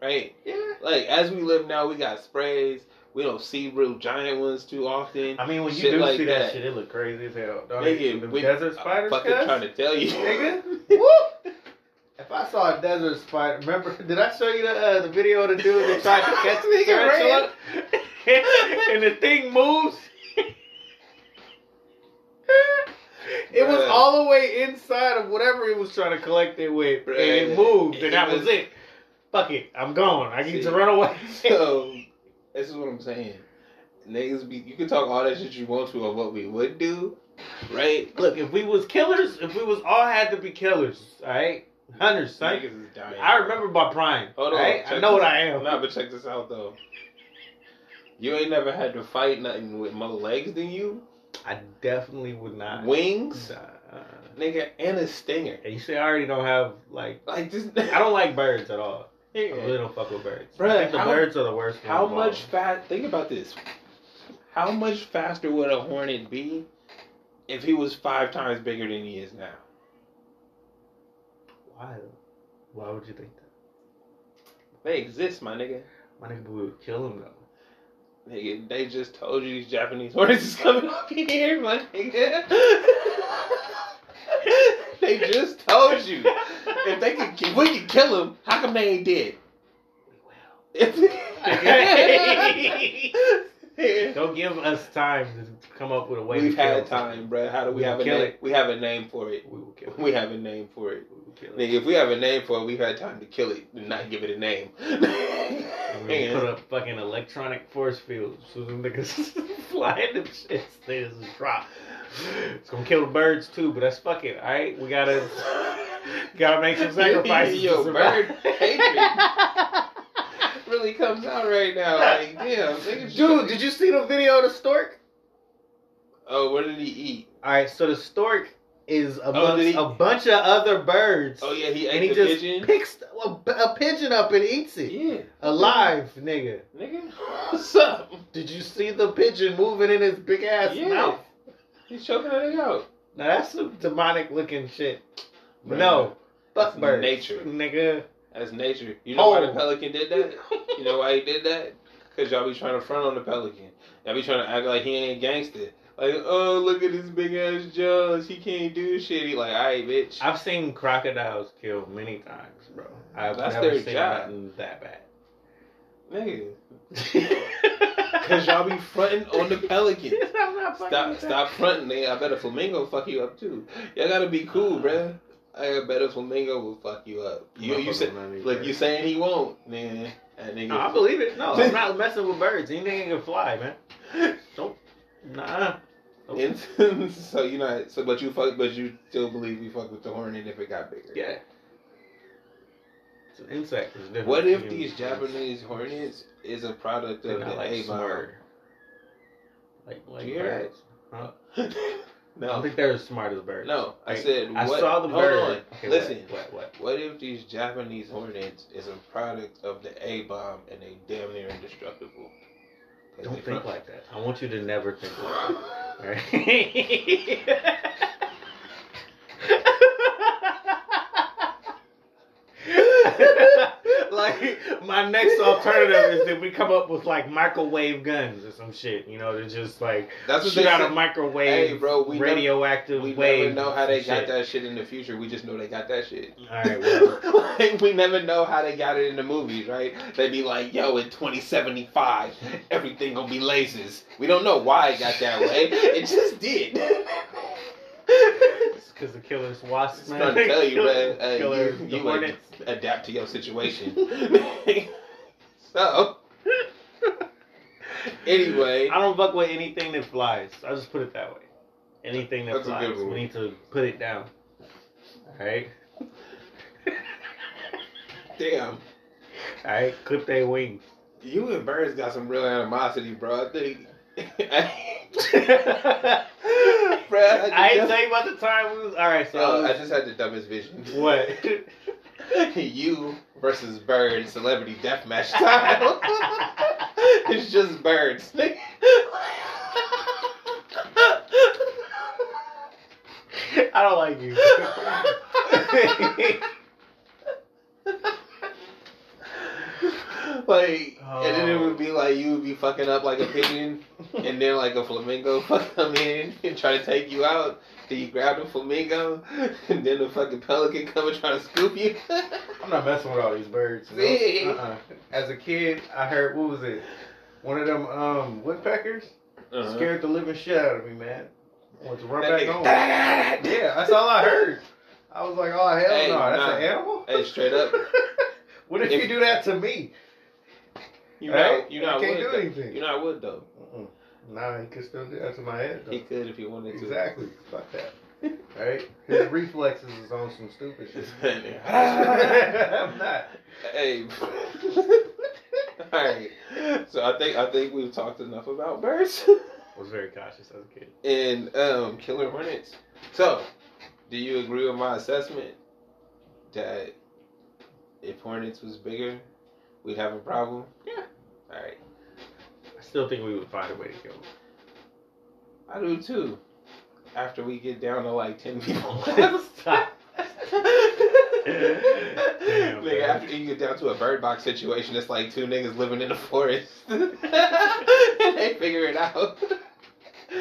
Right? yeah. Like, as we live now, we got sprays. We don't see real giant ones too often. I mean, when you do like see that. that. shit, it look crazy as hell. Don't it? Nigga, we, desert spiders, I'm fucking cuz? trying to tell you. Nigga! If I saw a desert spider, remember? Did I show you the uh, the video of the dude that tried to catch the Nigga tarantula? and the thing moves. it was all the way inside of whatever he was trying to collect it with, and it moved, and that was, it. Fuck it, I'm gone. I need to run away. so, this is what I'm saying. Niggas be, you can talk all that shit you want to of what we would do, right? Look, if we was killers, if we was all had to be killers, all right, hunters. Niggas is dying. I remember my prime. Hold on. right? I know what I am. Nah, but check this out though. You ain't never had to fight nothing with more legs than you, I definitely would not. wings, nigga, and a stinger. and you say I already don't have like Like this. I don't like birds at all. I really don't fuck with birds. Bruh, the how- birds are the worst. How one of all. much fat? Think about this. How much faster would a hornet be if he was five times bigger than he is now? Why? Why would you think that? They exist, my nigga. My nigga, would kill him though. Nigga, they just told you these Japanese hornets is coming up here, my nigga. they just told you. If they could, if we could kill them, how come they ain't dead? Don't give us time to come up with a way. We've to had time, bruh. How do we, We have a kill name? it. We have a name for it. We will kill it. We have a name for it. We will kill it. Nigga, if we have a name for it, we've had time to kill it and not give it a name. We put up fucking electronic force fields so them niggas flying them shits. They just drop. It's gonna kill the birds too, but that's fucking alright. We gotta gotta make some sacrifices. Yo, bird hatred. Really comes out right now. Like, damn. Dude, did you see the video of the stork? Oh, what did he eat? All right, so the stork is Oh, amongst did he- a bunch of other birds. Oh yeah, he ate and he just pigeon. picks a, a pigeon up and eats it yeah, alive, nigga. nigga. What's up? Did you see the pigeon moving in his big ass Yeah. mouth? He's choking that nigga out. Now that's some demonic looking shit. Bruh. No, fuck birds, nature. nigga. That's nature. You know why the Oh. pelican did that? You know why he did that? Cause y'all be trying to front on the pelican. Y'all be trying to act like he ain't gangster. Like, oh, look at his big ass jaws. He can't do shit. He like, alright, bitch. I've seen crocodiles kill many times, bro. I've That's never their seen job. nothing that bad. Nigga. Cause y'all be fronting on the pelican. I'm not fucking Stop, stop fronting, nigga. I bet a flamingo fuck you up too. Y'all gotta be cool, bruh. I bet a flamingo will fuck you up. You, you say, look, you saying he won't, man. That nigga. No, I believe it. No, I'm not messing with birds. Anything can fly, man. Don't. Nah. Nope. And so you know, so but you fuck, but you still believe we fuck with the hornet if it got bigger. Yeah. It's an insect. It's different What if humans. these Japanese hornets is a product They're of the like A bomb? smart. Like, like You hear birds. Huh? I don't think they're as smart as birds. no. I said I what, saw the hold bird. on. Okay, Listen. What? What? what? What if these Japanese hornets is a product of the A bomb and they damn near indestructible? Don't think from- like that. I want you to never think like that. Right? like my next alternative is that we come up with like microwave guns or some shit, you know, to just like That's what shoot out a microwave Hey, bro, we never- radioactive We wave. never know how they got shit. that shit in the future. We just know they got that shit. All right, well, like, we never know how they got it in the movies, right? They be like, yo, in 2075, everything gonna be lasers. We don't know why it got that way. It just did. it's because the killer's wasps, I'm man. trying to tell you, man. Hey, Killer, you, the you hornets. ad- adapt to your situation. so, anyway, I don't fuck with anything that flies. I'll just put it that way. Anything that That's a flies, good we need to put it down. Alright? damn, Alright? Clip their wings. you and Birds got some real animosity, bro. I think. Bruh, I ain't tell you about the time we was. Alright, so. Yo, I I just had the dumbest vision. what? you versus Bird celebrity deathmatch style. it's just birds. I don't like you. like, and then it Oh. would be like you would be fucking up like a pigeon, and then like a flamingo fuck come in and try to take you out. Then you grab the flamingo, and then the fucking pelican come and try to scoop you. I'm not messing with all these birds. you know? Uh-uh. As a kid, I heard, what was it? One of them um, woodpeckers Uh-huh. scared the living shit out of me, man. I want to run That back nigga- home. Yeah, that's all I heard. I was like, oh hell Hey, no, that's nah. an animal. Hey, straight up. what if, If- you do that to me? You know, you know, I can't would. do anything. You know, I would though. Nah, he could still do that to my head. Though. He could if he wanted to. Exactly. Fuck that. Right? His reflexes is on some stupid shit. I'm not. hey. Alright. So I think I think we've talked enough about birds I was very cautious as a kid. and um, killer hornets. So, do you agree with my assessment that if hornets was bigger, we'd have a problem? Yeah. Alright. I still think we would find a way to kill him. I do too. After we get down to like ten people. Stop. Nigga, man. after you get down to a bird box situation, it's like two niggas living in the forest. and they figure it out.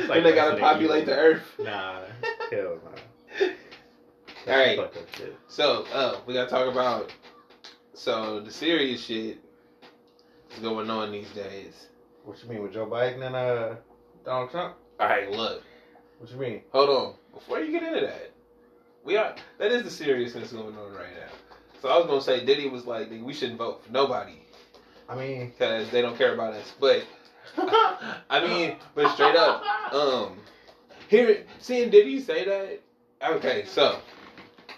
like and they gotta populate the earth. Nah, hell fucked up shit. So, uh, we gotta talk about so the serious shit is going on these days. What you mean with Joe Biden and uh Donald Trump? Alright, look. What you mean? Hold on. Before you get into that, we are that is the seriousness going on right now. So I was gonna say Diddy was like, we shouldn't vote for nobody I mean, because they don't care about us. But I mean, but straight up, um, here seeing Diddy say that. Okay, so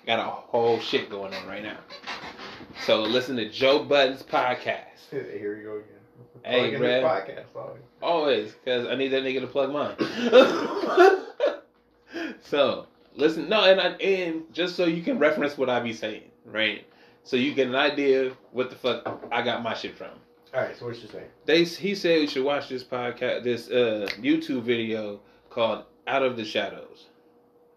got a whole shit going on right now. So listen to Joe Budden's podcast. Here we go again. Hey, podcast, dog. Always, because I need that nigga to plug mine. so listen, no, and I, and just so you can reference what I be saying, right? So you get an idea of what the fuck I got my shit from. All right, so what you saying? They he said we should watch this podcast, this uh YouTube video called "Out of the Shadows,"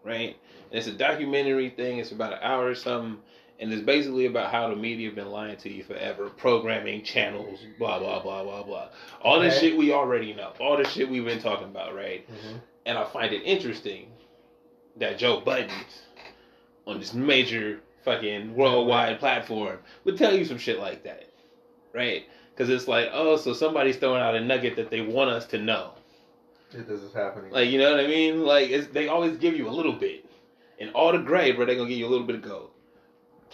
right? And it's a documentary thing. It's about an hour or something, and it's basically about how the media have been lying to you forever, programming channels, blah blah blah blah blah. All this shit we already know. All this shit we've been talking about, right? Mm-hmm. And I find it interesting that Joe Budden on this major fucking worldwide platform would tell you some shit like that, right? Because it's like, oh, so somebody's throwing out a nugget that they want us to know. This is happening. Like, you know what I mean? Like, it's, they always give you a little bit. And all the gray, bro, they're going to give you a little bit of gold.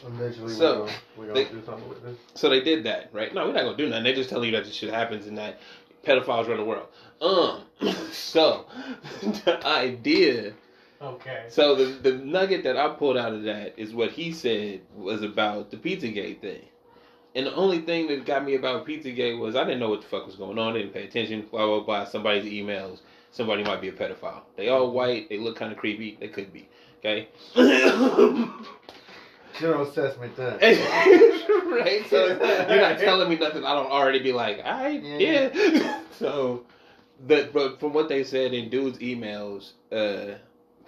Eventually, So, we're gonna, we're gonna they- do something with this. So they did that, right? No, we're not going to do nothing. They just tell you that this shit happens and that pedophiles run the world. Um, so the idea Okay. So the the nugget that I pulled out of that is what he said was about the Pizzagate thing. And the only thing that got me about Pizzagate was I didn't know what the fuck was going on, I didn't pay attention, blah blah blah. Somebody's emails, somebody might be a pedophile. They all white, they look kinda creepy, they could be. Okay? General assessment done. right? So you're not telling me nothing I don't already be like, I Yeah. yeah. so the but from what they said in dude's emails, uh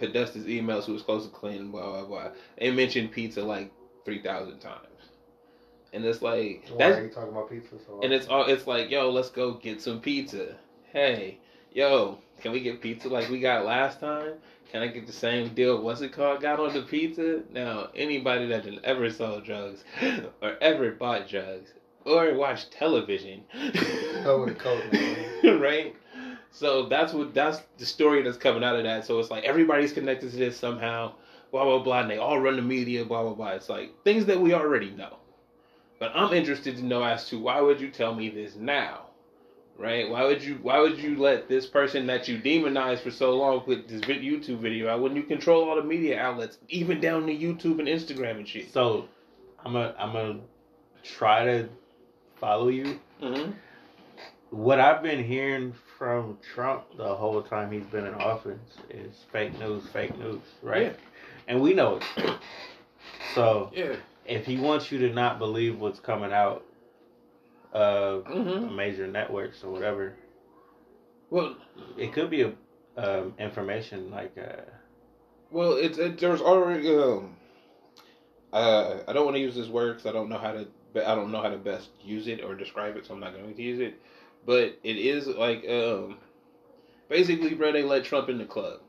Podesta's emails who was close to Clinton, blah blah blah, they mentioned pizza like three thousand times. And it's like Why that's are you talking about pizza so and it's all it's like, yo, let's go get some pizza. Hey, yo, can we get pizza like we got last time? Can I get the same deal? What's it called? Got on the pizza? Now, anybody that ever sold drugs or ever bought drugs or watched television, Go with the code, man. right? So that's what that's the story that's coming out of that. So it's like everybody's connected to this somehow, blah blah blah, and they all run the media, blah blah blah. It's like things that we already know. But I'm interested to know as to why would you tell me this now, right? Why would you Why would you let this person that you demonized for so long put this YouTube video out when you control all the media outlets, even down to YouTube and Instagram and shit? So, I'm gonna I'm gonna try to follow you. Mm-hmm. What I've been hearing from Trump the whole time he's been in office is fake news, fake news, right? Yeah. And we know it. So Yeah. if he wants you to not believe what's coming out of Mhm. major networks or whatever, Well, it could be a um, information like uh, Well, it's it, there's already. Um, uh, I don't want to use this word because I don't know how to. I don't know how to best use it or describe it, so I'm not going to use it. But it is like um, basically, bro, they let Trump in the club.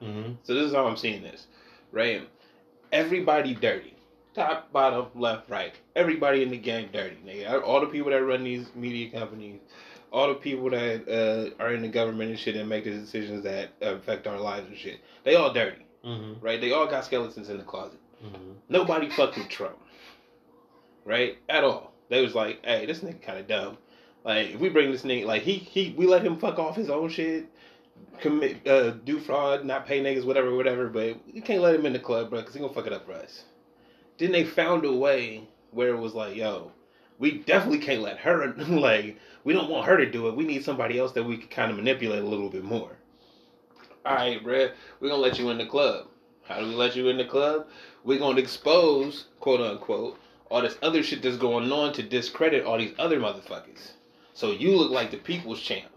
mhm. So this is how I'm seeing this, right? Everybody dirty, top, bottom, left, right. Everybody in the gang dirty. Nigga. All the people that run these media companies, all the people that uh, are in the government and shit and make the decisions that affect our lives and shit. They all dirty Mhm. right? They all got skeletons in the closet. Mhm. Nobody fucked with Trump, right? At all. They was like, hey, this nigga kind of dumb. Like, if we bring this nigga, like he he, we let him fuck off his own shit, commit, uh, do fraud, not pay niggas, whatever, whatever. But you can't let him in the club, bro, because he gonna fuck it up for us. Then they found a way where it was like, yo, we definitely can't let her. like, we don't want her to do it. We need somebody else that we can kind of manipulate a little bit more. All right, bruh, we're gonna let you in the club. How do we let you in the club? We're gonna expose, quote unquote, all this other shit that's going on to discredit all these other motherfuckers. So you look like the people's champ.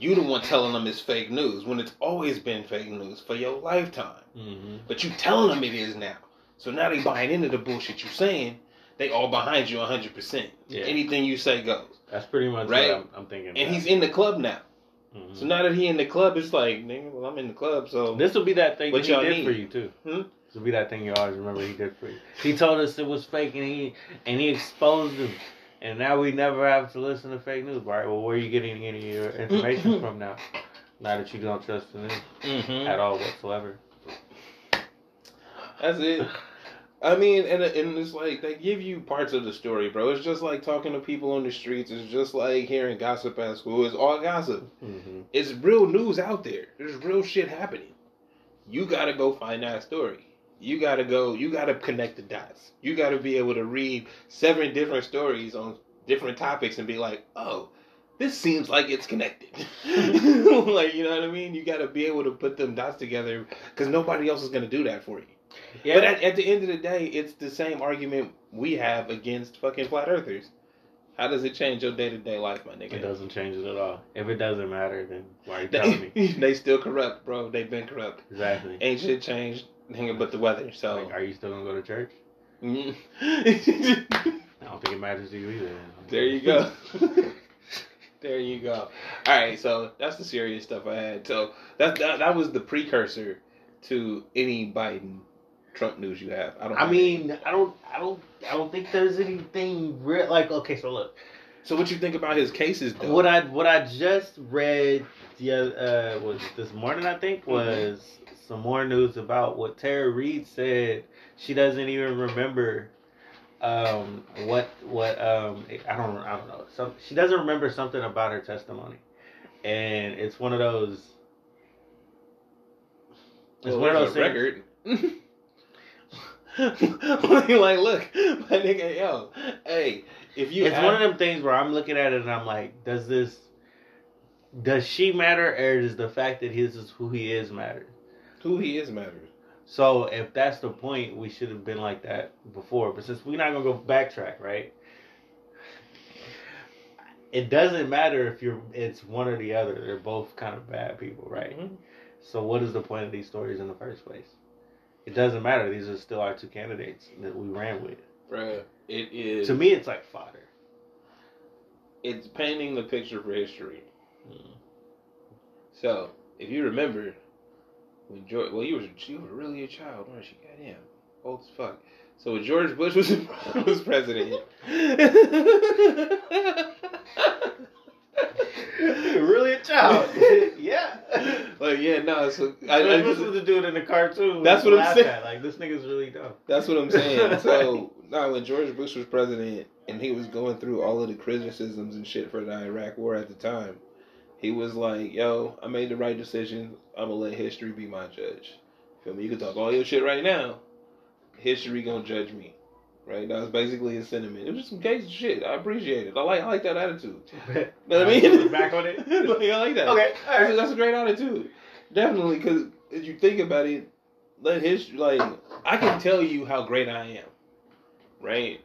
You the one telling them it's fake news when it's always been fake news for your lifetime. Mhm. But you telling them it is now. So now they buying into the bullshit you're saying. They all behind you 100%. Yeah. Anything you say goes. That's pretty much Right. what I'm, I'm thinking. And about. he's in the club now. Mhm. So now that he in the club, it's like, nigga, well, I'm in the club, so This will be that thing that he did need? for you too. Hmm? This will be that thing you always remember he did for you. He told us it was fake and he and he exposed him. And now we never have to listen to fake news. All right, well, where are you getting any of your information from now? Now that you don't trust the news Mhm. at all whatsoever. That's it. I mean, and and it's like they give you parts of the story, bro. It's just like talking to people on the streets. It's just like hearing gossip at school. It's all gossip. Mm-hmm. It's real news out there. There's real shit happening. You gotta go find that story. you gotta go. You gotta connect the dots. You gotta be able to read seven different stories on different topics and be like, oh, this seems like it's connected. like you know what I mean? You gotta be able to put them dots together because nobody else is gonna do that for you. Yeah, But at, at the end of the day, it's the same argument we have against fucking flat earthers. How does it change your day to day life, my nigga? it doesn't change it at all. If it doesn't matter, then why are you telling me? they still corrupt, bro. They've been corrupt. Exactly. Ain't shit changed, nigga, but the weather. So Like, are you still gonna go to church? Mm. I don't think it matters to you either. there you go. there you go. All right, so that's the serious stuff I had. So that that, that was the precursor to any Biden Trump news you have. I don't. I mean, I don't, I don't, I don't think there's anything real. Like, okay, so look, So what you think about his cases? Though? what I what I just read the uh was this morning I think was some more news about what Tara Reade said. She doesn't even remember um what what um I don't I don't know. Some she doesn't remember something about her testimony. And it's one of those it's Well, one of those record. like, look, my nigga, yo, hey, if you it's one of them things where I'm looking at it and I'm like, does this, does she matter, or does the fact that his is who he is matter? who he is matters. So if that's the point, we should have been like that before. But since we're not gonna go backtrack, right? It doesn't matter if you're it's one or the other. They're both kind of bad people, right? Mhm. So what is the point of these stories in the first place? It doesn't matter. These are still our two candidates that we ran with. Bruh, it is. To me, it's like fodder. it's painting the picture for history. Mm. So, if you remember, when George, well, you were you were really a child, weren't you? Goddamn, old as fuck. So when George Bush was was president. really a child? yeah. Like yeah, no. So I, I, I this just, was the dude in the cartoon. That's what I'm saying. At. Like this nigga's really dumb. That's what I'm saying. So now when George Bush was president and he was going through all of the criticisms and shit for the Iraq war at the time, he was like, Yo, I made the right decision. I'm gonna let history be my judge. Feel me? You can talk all your shit right now. History gonna judge me. Right? That was basically his sentiment. It was just some gay shit. I appreciate it. I like I like that attitude. Know what I mean? Back on it. like, I like that. Okay, all That's, that's a great attitude. Definitely, because if you think about it, let history like I can tell you how great I am, right?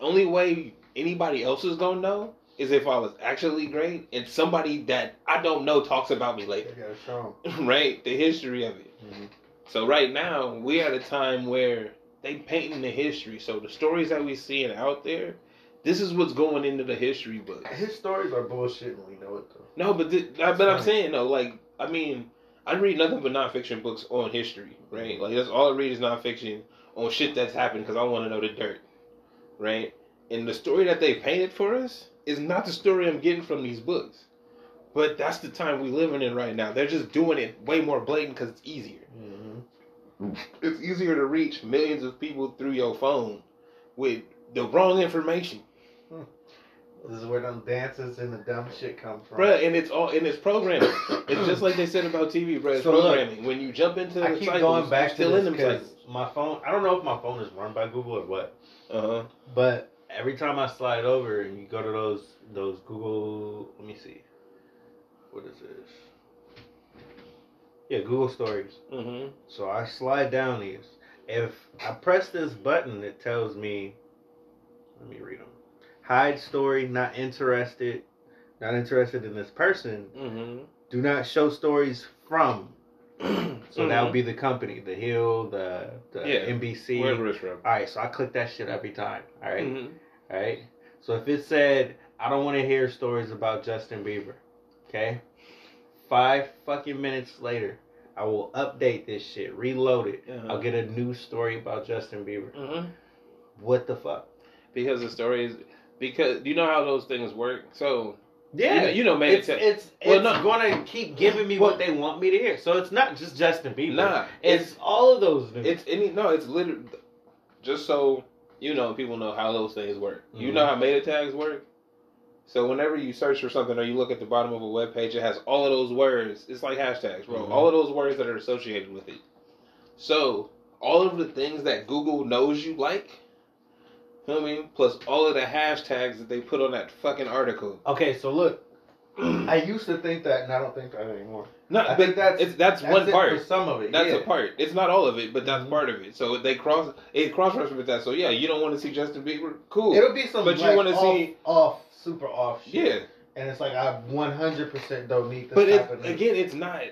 Only way anybody else is gonna know is if I was actually great and somebody that I don't know talks about me later, gotta right? The history of it. him. So right now we're at a time where they painting the history. So the stories that we seeing out there, this is what's going into the history books. His stories are bullshit, and we know it though. No, but th- I- but I'm saying though, like I mean, I read nothing but nonfiction books on history, right? Like that's all I read is nonfiction on shit that's happened because I want to know the dirt, right? And the story that they painted for us is not the story I'm getting from these books, but that's the time we living in right now. They're just doing it way more blatant because it's easier. Mm-hmm. It's easier to reach millions of people through your phone with the wrong information. This is where them dances and the dumb shit come from. Bruh, and it's all and it's programming. it's just like they said about TV, bruh. It's So look, programming. when you jump into the I keep cycles, going back still to in this them 'cause cycles. my phone. I don't know if my phone is run by Google or what, Uh huh. but every time I slide over and you go to those those Google, let me see, what is this? Yeah, Google Stories. Mm-hmm. So I slide down these. If I press this button, it tells me. Let me read them. Hide story. Not interested. Not interested in this person. Mm-hmm. Do not show stories from. So that would be the company, the Hill, the the Yeah, NBC. wherever it's from. All right, so I click that shit every time. All right? Mhm. all right. So if it said I don't want to hear stories about Justin Bieber, okay, five fucking minutes later, I will update this shit, reload it. Uh-huh. I'll get a new story about Justin Bieber. Mhm. What the fuck? Because the story is because you know how those things work. So Yeah, you know, you know man, it's it's, it's Well, no. gonna keep giving me Well- what they want me to hear. So it's not just Justin Bieber. nah, it's, all of those. It's any no, it's literally just so you know people know how those things work. You Mhm. know how meta tags work. So whenever you search for something or you look at the bottom of a web page, it has all of those words. It's like hashtags, bro. Mhm. All of those words that are associated with it. So all of the things that Google knows you like. You know I mean? Plus all of the hashtags that they put on that fucking article. Okay, so look, I used to think that, and I don't think that anymore. No, I but think that's it's that's, That's one part. some of it. That's yeah. a part. It's not all of it, but that's Mhm. part of it. So they cross it cross reference with that. So yeah, you don't want to see Justin Bieber. Cool. It'll be some, But you wanna off, see- off, super off shit. yeah, And it's like I 100% don't need this but it, again, it's not.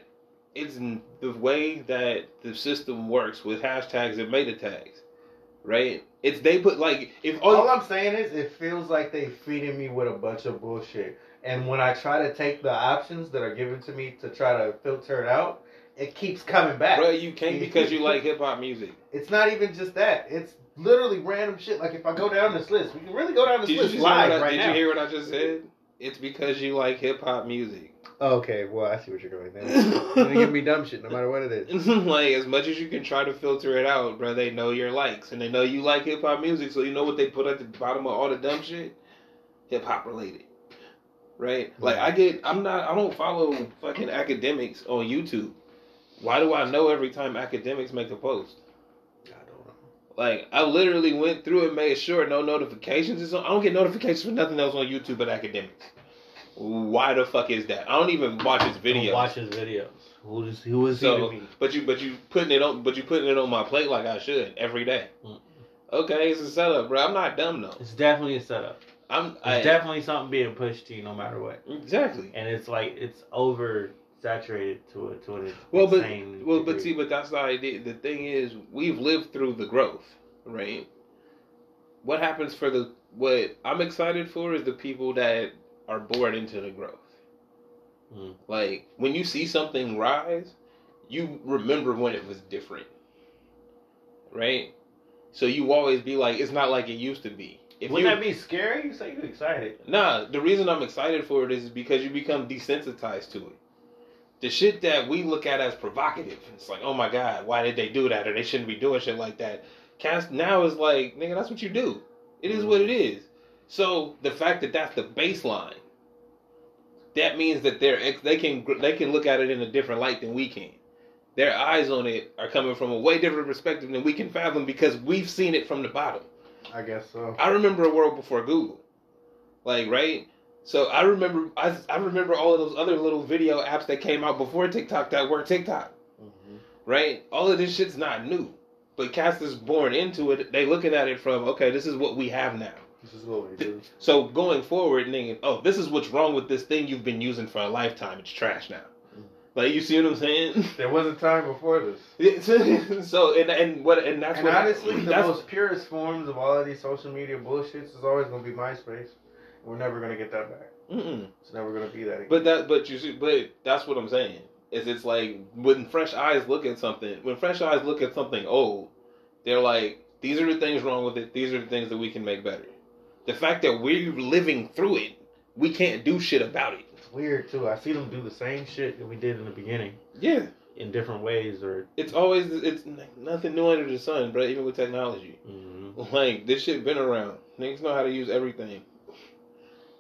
It's the way that the system works with hashtags and meta tags, right? It's they put like if all, All I'm saying is, it feels like they feeding me with a bunch of bullshit. And when I try to take the options that are given to me to try to filter it out, it keeps coming back. bro, you can't because you like hip hop music. It's not even just that. It's literally random shit. Like if I go down this list, we can really go down this Did, list live I, right did now. you hear what I just said? It's because you like hip hop music. Oh, okay, well I see what you're going there. You're gonna give me dumb shit no matter what it is. like as much as you can try to filter it out, bro, they know your likes and they know you like hip hop music, so you know what they put at the bottom of all the dumb shit? Hip hop related. Right? Mm-hmm. Like I get I'm not I don't follow fucking Akademiks on YouTube. Why do I know every time Akademiks make a post? I don't know. Like I literally went through and made sure no notifications is on. I don't get notifications for nothing else on YouTube but Akademiks. Why the fuck is that? I don't even watch his videos. Watch his videos. Who is who is he to me? but you but you putting it on but you putting it on my plate like I should every day. Mm. Okay, it's a setup, bro. I'm not dumb though. It's definitely a setup. I'm It's I, definitely something being pushed to you no matter what. exactly. And it's like it's over saturated to a to an Well, but insane well, but see, but that's the idea. The thing is, we've lived through the growth, right? What happens for the what I'm excited for is the people that are born into the growth. Mm. Like when you see something rise, you remember when it was different, right? So you always be like, it's not like it used to be. If Wouldn't you, that be scary? You say you're excited. Nah, the reason I'm excited for it is because you become desensitized to it. The shit that we look at as provocative, it's like, oh my god, why did they do that? Or they shouldn't be doing shit like that. Cast now is like, nigga, that's what you do. It is what it is. So the fact that that's the baseline, that means that they're they can they can look at it in a different light than we can. Their eyes on it are coming from a way different perspective than we can fathom because we've seen it from the bottom. I guess so. I remember a world before Google, like right. So I remember I, I remember all of those other little video apps that came out before TikTok that were TikTok, Mhm. right? All of this shit's not new, but cast is born into it. They looking at it from okay, this is what we have now. This is what we do. So going forward, thinking, oh, this is what's wrong with this thing you've been using for a lifetime. It's trash now. Mm. Like you see what I'm saying? There was a time before this. so and and what and that's and what honestly, the that's, most purest forms of all of these social media bullshits is always going to be MySpace. We're never going to get that back. Mm-mm. It's never going to be that again. But that, but you see, but that's what I'm saying. Is it's like when fresh eyes look at something, when fresh eyes look at something old, they're like, these are the things wrong with it. These are the things that we can make better. The fact that we're living through it, we can't do shit about it. it's weird too. I see them do the same shit that we did in the beginning Yeah, in different ways, or it's always it's nothing new under the sun, bro. Even with technology, Mhm. like this shit been around. Niggas know how to use everything.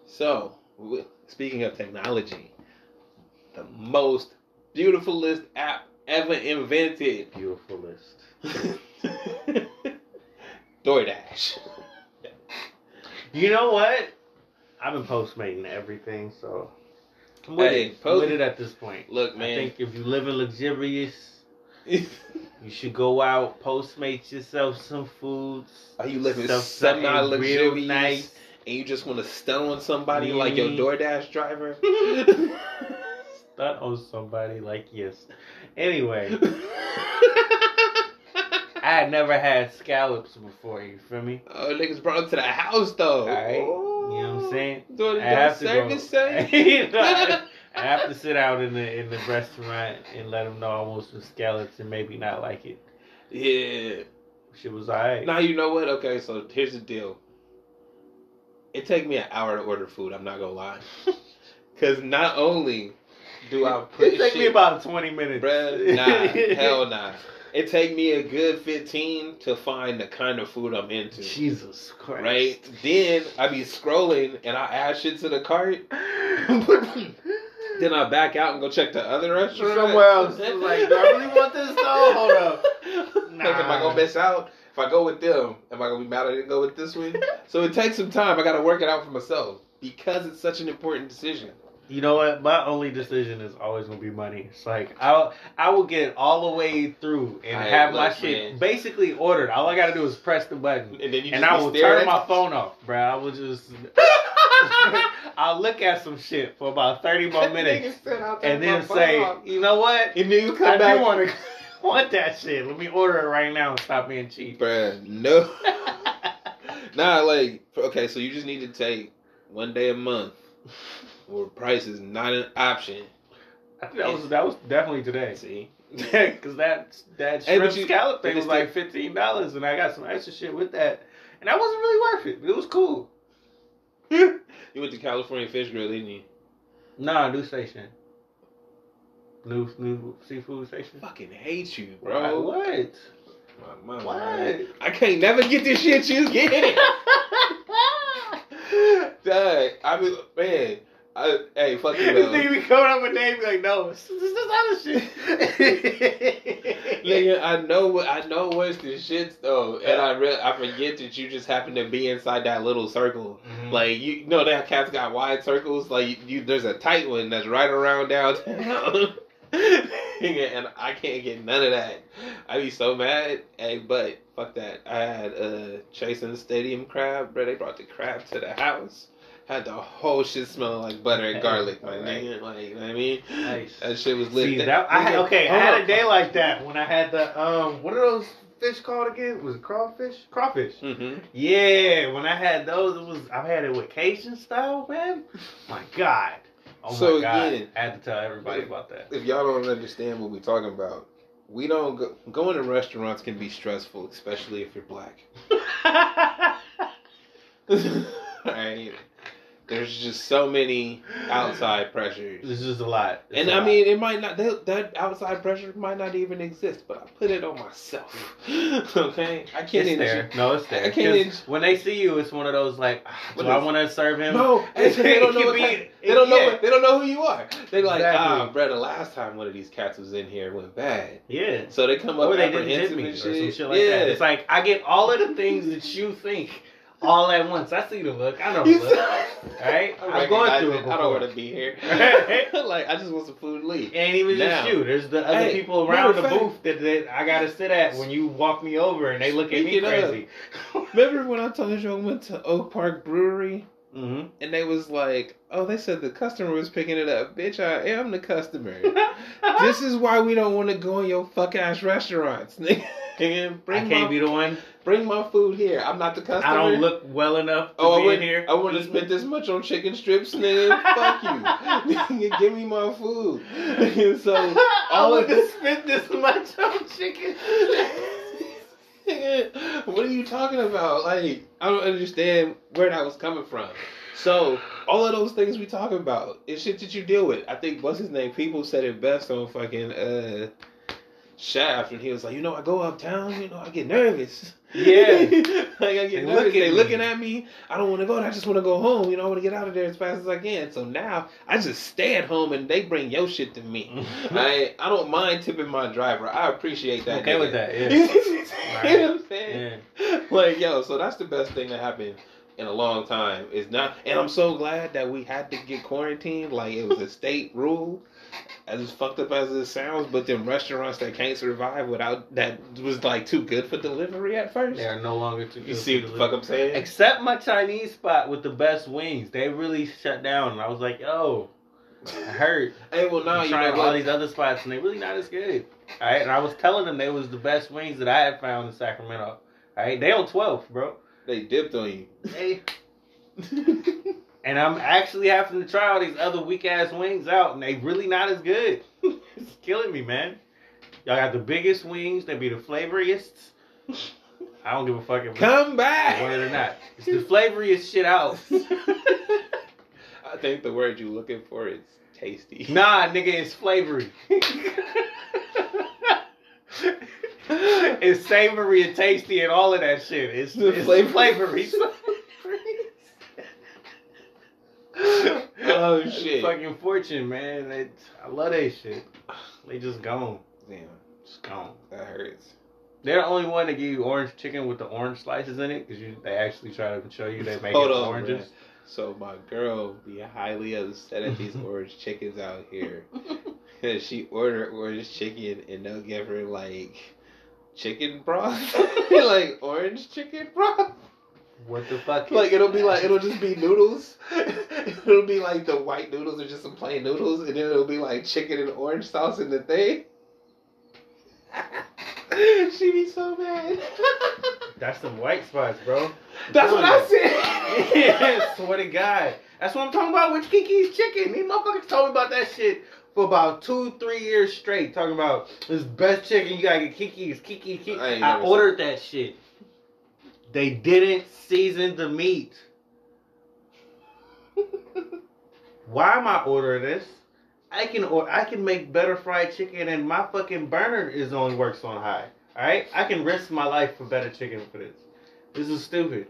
So, speaking of technology, the most beautifulest app ever invented. beautiful list. DoorDash. You know what? I've been postmating everything, so I'm with Hey, it. I'm with it at this point. Look, man. I think if you live in luxurious, you should go out, postmate yourself some foods. Are you living semi luxurious nice. and you just want to stun on somebody like your DoorDash driver? Stunt on somebody like yes. Anyway, I had never had scallops before. You feel me? oh, niggas brought them to the house though. All right. You know what I'm saying? Doing I have to service go. say? You know, I, I have to sit out in the in the restaurant and let them know I want some scallops and maybe not like it. Yeah. Shit was alright. Now you know what? Okay, so here's the deal. It take me an hour to order food. I'm not gonna lie, because not only do I put it take shit, me about twenty minutes. bruh, nah, hell nah. It take me a good 15 to find the kind of food I'm into. Jesus Christ. Right? Then I be scrolling and I add shit to the cart. then I back out and go check the other restaurant. Somewhere else. Like, do I really want this though? Hold up. Nah, Like, am I gonna miss out? If I go with them, am I gonna be mad I didn't go with this one? so it takes some time. I gotta work it out for myself because it's such an important decision. You know what? My only decision is always gonna be money. It's like I I will get all the way through and I have my shit man. basically ordered. All I gotta do is press the button, And then you and just I will turn my phone off, bro. I will just I'll look at some shit for about thirty more minutes, and then say, you know what? and then you I come back, do want to want that shit. Let me order it right now and stop being cheap. Bruh, no. nah, like okay, so you just need to take one day a month where price is not an option. I think that was that was definitely today. See, Because that that Hey, shrimp but you- scallop thing was like fifteen dollars, and I got some extra shit with that, and that wasn't really worth it. But it was cool. you went to California Fish Grill, didn't you? Nah, new station. New new seafood station. Fucking hate you, Bro, what? My. What? I can't never get this shit you get. Dad, I mean, man. I, hey, fuck you, This nigga be coming up with names like, no, this this other shit. Nigga, I know what I know what's the shits though, and I re- I forget that you just happen to be inside that little circle. Mhm. Like you know that cat's got wide circles. Like you, you there's a tight one that's right around downtown. And I can't get none of that. I be so mad. Hey, but fuck that. I had uh chasing the stadium crab, bro. They brought the crab to the house. Had the whole shit smelling like butter and garlic, my nigga. Like, you know what I mean? Nice. That shit was lit. See, that, I had, okay, I had a day like that when I had the um, what are those fish called again? Was it crawfish? Crawfish. Mhm. Yeah, when I had those, it was I had it with Cajun style, man. My God. Oh So my God. again- I had to tell everybody about that. if y'all don't understand what we're talking about, we don't go going to restaurants can be stressful, especially if you're black. right? There's just so many outside pressures. This is a lot. It's And a I lot. mean, it might not that, that outside pressure might not even exist, but I put it on myself. okay, I can't it's there. No, it's there. I can't. even- when they see you, it's one of those like, ah, do I want to serve him? No, it's- they don't know. What could kind, be- they don't know. What, they don't know who you are. They're like, Exactly. ah, bro. The last time one of these cats was in here, went bad. Yeah. So they come up Or they didn't hit me or some shit. shit like yeah. that. It's like I get all of the things that you think all at once. I see the look. I know the look. Right? I'm going through it. it. I don't want to be here. Like I just want some food. and Leave. Ain't even Now. just you. There's the other Hey, people around the fact- booth that, that I gotta sit at when you walk me over and they look at me crazy. Remember when I told you I went to Oak Park Brewery hmm and they was like, "Oh, they said the customer was picking it up." Bitch, I am the customer. this is why we don't want to go in your fuck ass restaurants, nigga. And I bring can't my be the one. bring my food here. I'm not the customer. I don't look well enough to Oh, I be in wouldn't, here. I wouldn't have spent this much on chicken strips, nigga. Fuck you. Give me my food. so I all of would have this. spent this much on chicken. what are you talking about? Like, I don't understand where that was coming from. So, all of those things we talking about is shit that you deal with. I think what's his name? People said it best on fucking uh Shaft, and he was like, you know, I go uptown, you know, I get nervous. Yeah. like I get They nervous. look they looking at me. I don't want to go. I just want to go home. You know, I want to get out of there as fast as I can. So now I just stay at home, and they bring your shit to me. I I don't mind tipping my driver. I appreciate that. Okay nigga. with that, yeah. you know what I'm saying? Yeah. Like, yo, so that's the best thing that happened in a long time. It's not, and I'm so glad that we had to get quarantined. Like, it was a state rule. As fucked up as it sounds, but them restaurants that can't survive without that was like too good for delivery at first. They are no longer too good. You see to what the fuck I'm saying? Except my Chinese spot with the best wings. They really shut down. And I was like, yo, I heard. Hey, well, now I'm you trying know all what? these other spots and they really not as good. Alright, and I was telling them they was the best wings that I had found in Sacramento. Alright, they on 12, bro. They dipped on you. They, and I'm actually having to try all these other weak ass wings out, and they really not as good. it's killing me, man. Y'all got the biggest wings. They be the flavoriest. I don't give a fuck if it's Come back. want it or not. It's the flavoriest shit out. I think the word you're looking for is tasty. nah, nigga, it's flavory. it's savory and tasty and all of that shit. It's, The it's flavor- flavory. Oh, shit. Fucking fortune, man. It's, I love that shit. They just gone. Damn, Just gone. that hurts. They're the only one that give you orange chicken with the orange slices in it because they actually try to show you they make Hold it on, oranges. man. So my girl be highly upset at these orange chickens out here. Cause she ordered orange chicken and they'll give her like chicken broth, like orange chicken broth. What the fuck? Like it'll be like it'll just be noodles. it'll be like the white noodles or just some plain noodles, and then it'll be like chicken and orange sauce in the thing. she be so mad. That's some white spots, bro. That's what I said. yeah, swear to God. That's what I'm talking about with Kiki's chicken. These motherfuckers told me about that shit for about two, three years straight. Talking about this best chicken, you gotta get Kiki's, Kiki's, Kiki's. I I, ordered that shit. They didn't season the meat. Why am I ordering this? I can or I can make better fried chicken and my fucking burner is only works on high. Alright? I can risk my life for better chicken for this. This is stupid.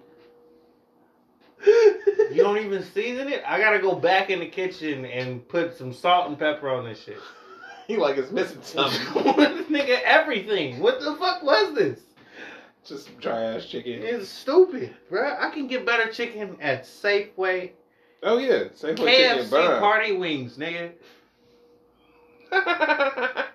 You don't even season it? I gotta go back in the kitchen and put some salt and pepper on this shit. He like it's missing something. Nigga, everything. What the fuck was this? Just some dry ass chicken. It's stupid, bro. I can get better chicken at Safeway, Oh yeah, same with chicken KFC party wings, nigga.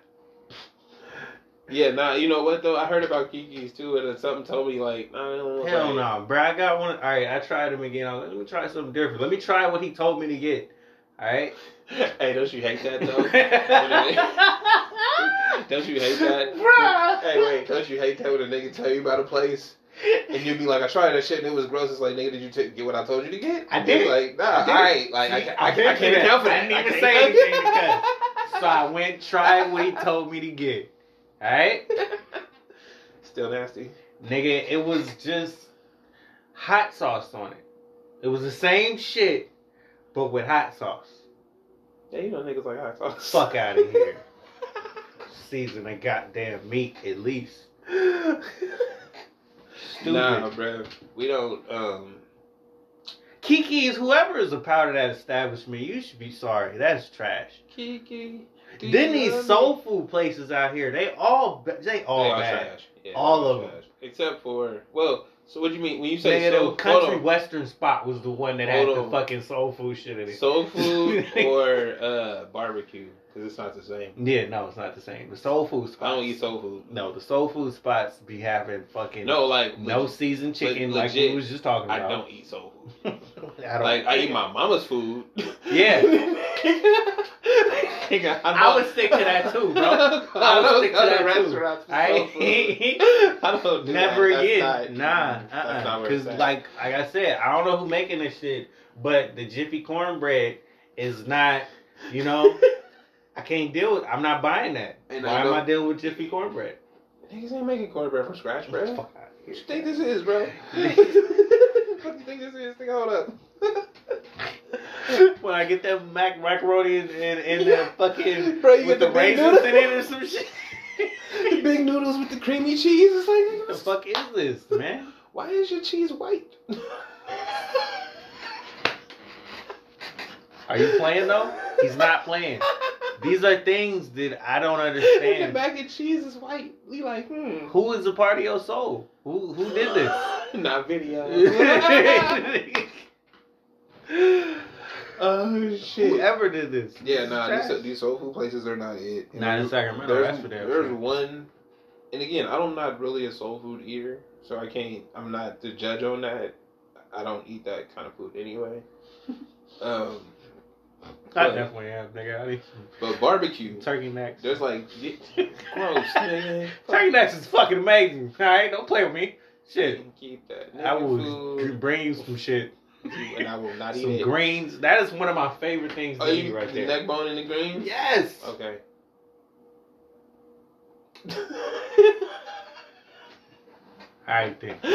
yeah, nah. You know what though? I heard about Kiki's too, and something told me like, nah, I don't Hell no, bro. I got one. All right, I tried him again. I was like, Let me try something different. Let me try what he told me to get. All right. Hey, don't you hate that though? don't you hate that? bro? Hey, wait, don't you hate that when a nigga tell you about a place and you'd be like, I tried that shit and it was gross. It's like, nigga, did you t- get what I told you to get? I did. Like, nah, all right. Like, I, I, did I, can't account for that. I didn't even say anything because. So I went tried what he told me to get. All right. Still nasty. Nigga, it was just hot sauce on it. It was the same shit, but with hot sauce. Yeah, you know niggas like hot sauce. Fuck out of here. Season a goddamn meat at least. Stupid. Nah, bro. We don't. Um, Kiki's, whoever is a part of that establishment, you should be sorry. That's trash. Kiki. Do Then these love soul food places out here, they all they all They are bad. trash. Yeah, All they are of 'em. trash. Except for well, so what do you mean when you say Nigga, soul, the country western spot was the one that had Hold the fucking soul food shit in it. soul food or uh, barbecue? Because it's not the same. yeah, no, it's not the same. The soul food spots. I don't eat soul food. No, the soul food spots be having fucking No, like no legit- seasoned chicken like legit, we was just talking about. I don't eat soul food. I don't. Like I eat my mama's food. Yeah. Nigga, I would stick to that too, bro. I would stick to that too. restaurants for soul I food. I don't do never that. That's again. not- nah, uh-uh. That's uh-uh. Because it's at. like like I said, I don't know who making this shit, but the Jiffy cornbread is not. You know, I can't deal with. I'm not buying that. And Why I am I dealing with Jiffy cornbread? Niggas ain't making cornbread from scratch, bro. What you think this is, bro? what do you think this is? Think, hold up. when I get that mac macaroni and and, and the fucking Bro, with the, the raisins in it or some shit. the big noodles with the creamy cheese. It's like, What the fuck is this, man? why is your cheese white? Are you playing though? He's not playing. These are things that I don't The understand. mac and cheese is white. We like, hmm. Who is a part of your soul? Who who did this? Not video. oh shit. Whoever did this. Yeah, This nah, these, these soul food places are not it. You Not in Sacramento, There's, that's for damn there's sure. one, and again, I'm not really a soul food eater, so I can't. I'm not the judge on that. I don't eat that kind of food anyway. um, I but, definitely am, nigga. I need but barbecue. turkey necks. There's like gross, nigga. Turkey necks is fucking amazing. All right, don't play with me. Shit, Keep that. I will food, bring you some shit. and I will not eat Some it. greens. That is one of my favorite things Oh, to you eat right there. neck bone and the greens. Yes. Okay. All right then. I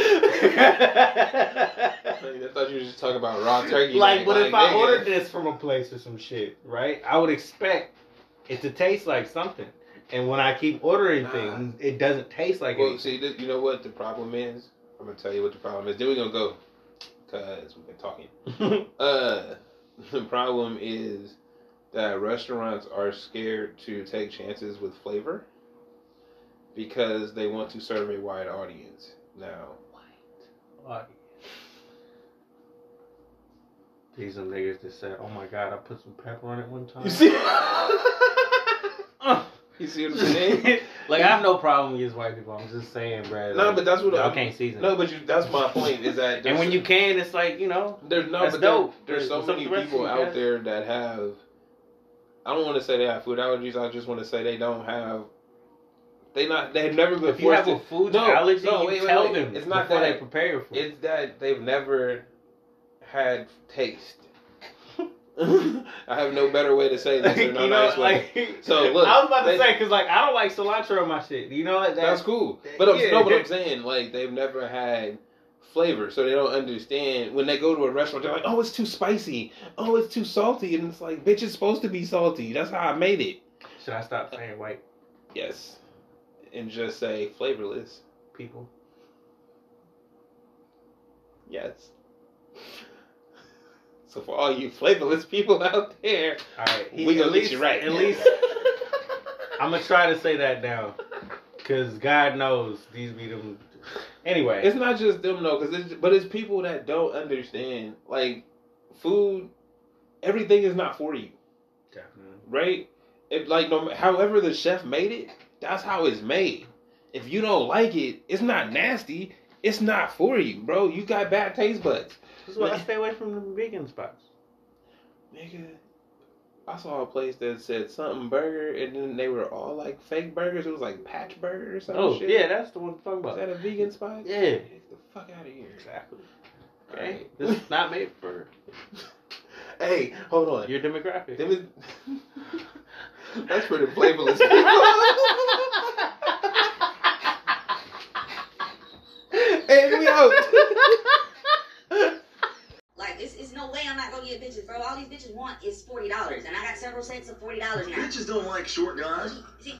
thought you were just talking about raw turkey. like, neck, but if I nigga. ordered this from a place or some shit, right? I would expect it to taste like something. And when I keep ordering Nah. things, it doesn't taste like Well, anything. see, th- you know what the problem is? I'm gonna tell you what the problem is. Then we're gonna go, cause we've been talking. Uh, the problem is that restaurants are scared to take chances with flavor, because they want to serve a wide audience. Now, Like, these are niggas that said, "Oh my god, I put some pepper on it one time." you see, Uh. you see what I'm saying? like I have no problem against white people. I'm just saying, bro. No, like, but that's what I- can't season. No, but you, that's my point. Is that and when you can, it's like you know, There's no, That's but there- dope. there's so many with the rest people you out guys? there that have. I don't want to say they have food allergies. I just want to say they don't have. They not. They've never been if you have forced a to. food No, allergy, no, you wait, tell wait. them It's not that. they prepare your food. It's that they've never had taste. I have no better way to say this a you know, nice way. like So, look, I was about to they- say because like I don't like cilantro on my shit. You know that, That's cool. But I'm, Yeah. no, but I'm saying like they've never had flavor, so they don't understand when they go to a restaurant. They're like, "Oh, it's too spicy. Oh, it's too salty," and it's like, "Bitch, it's supposed to be salty. That's how I made it." Should I stop saying white Yes, and just say flavorless. people? Yes. So for all you flavorless people out there, All right, we at gonna least get you right. At least I'm gonna try to say that now, because God knows these be them. Anyway, It's not just them though, cause it's but it's people that don't understand. Like food, everything is not for you, Definitely. right? If like no, however the chef made it, that's how it's made. If you don't like it, it's not nasty. It's not for you, bro. You got bad taste buds, This is why I stay away from the vegan spots. nigga. I saw a place that said something burger, and then they were all like fake burgers. It was like Patch Burger or something. Oh shit. yeah, that's the one I'm talking about. Is that a vegan spot? Yeah. Get the fuck out of here. Exactly. Okay, right. this is not made for Hey, hold on. your demographic. Them is- That's for the flavorless people. and we out. Like, it's, it's no way I'm not gonna get bitches, bro. All these bitches want is forty dollars, and I got several sets of forty dollars now. Bitches don't like short guys.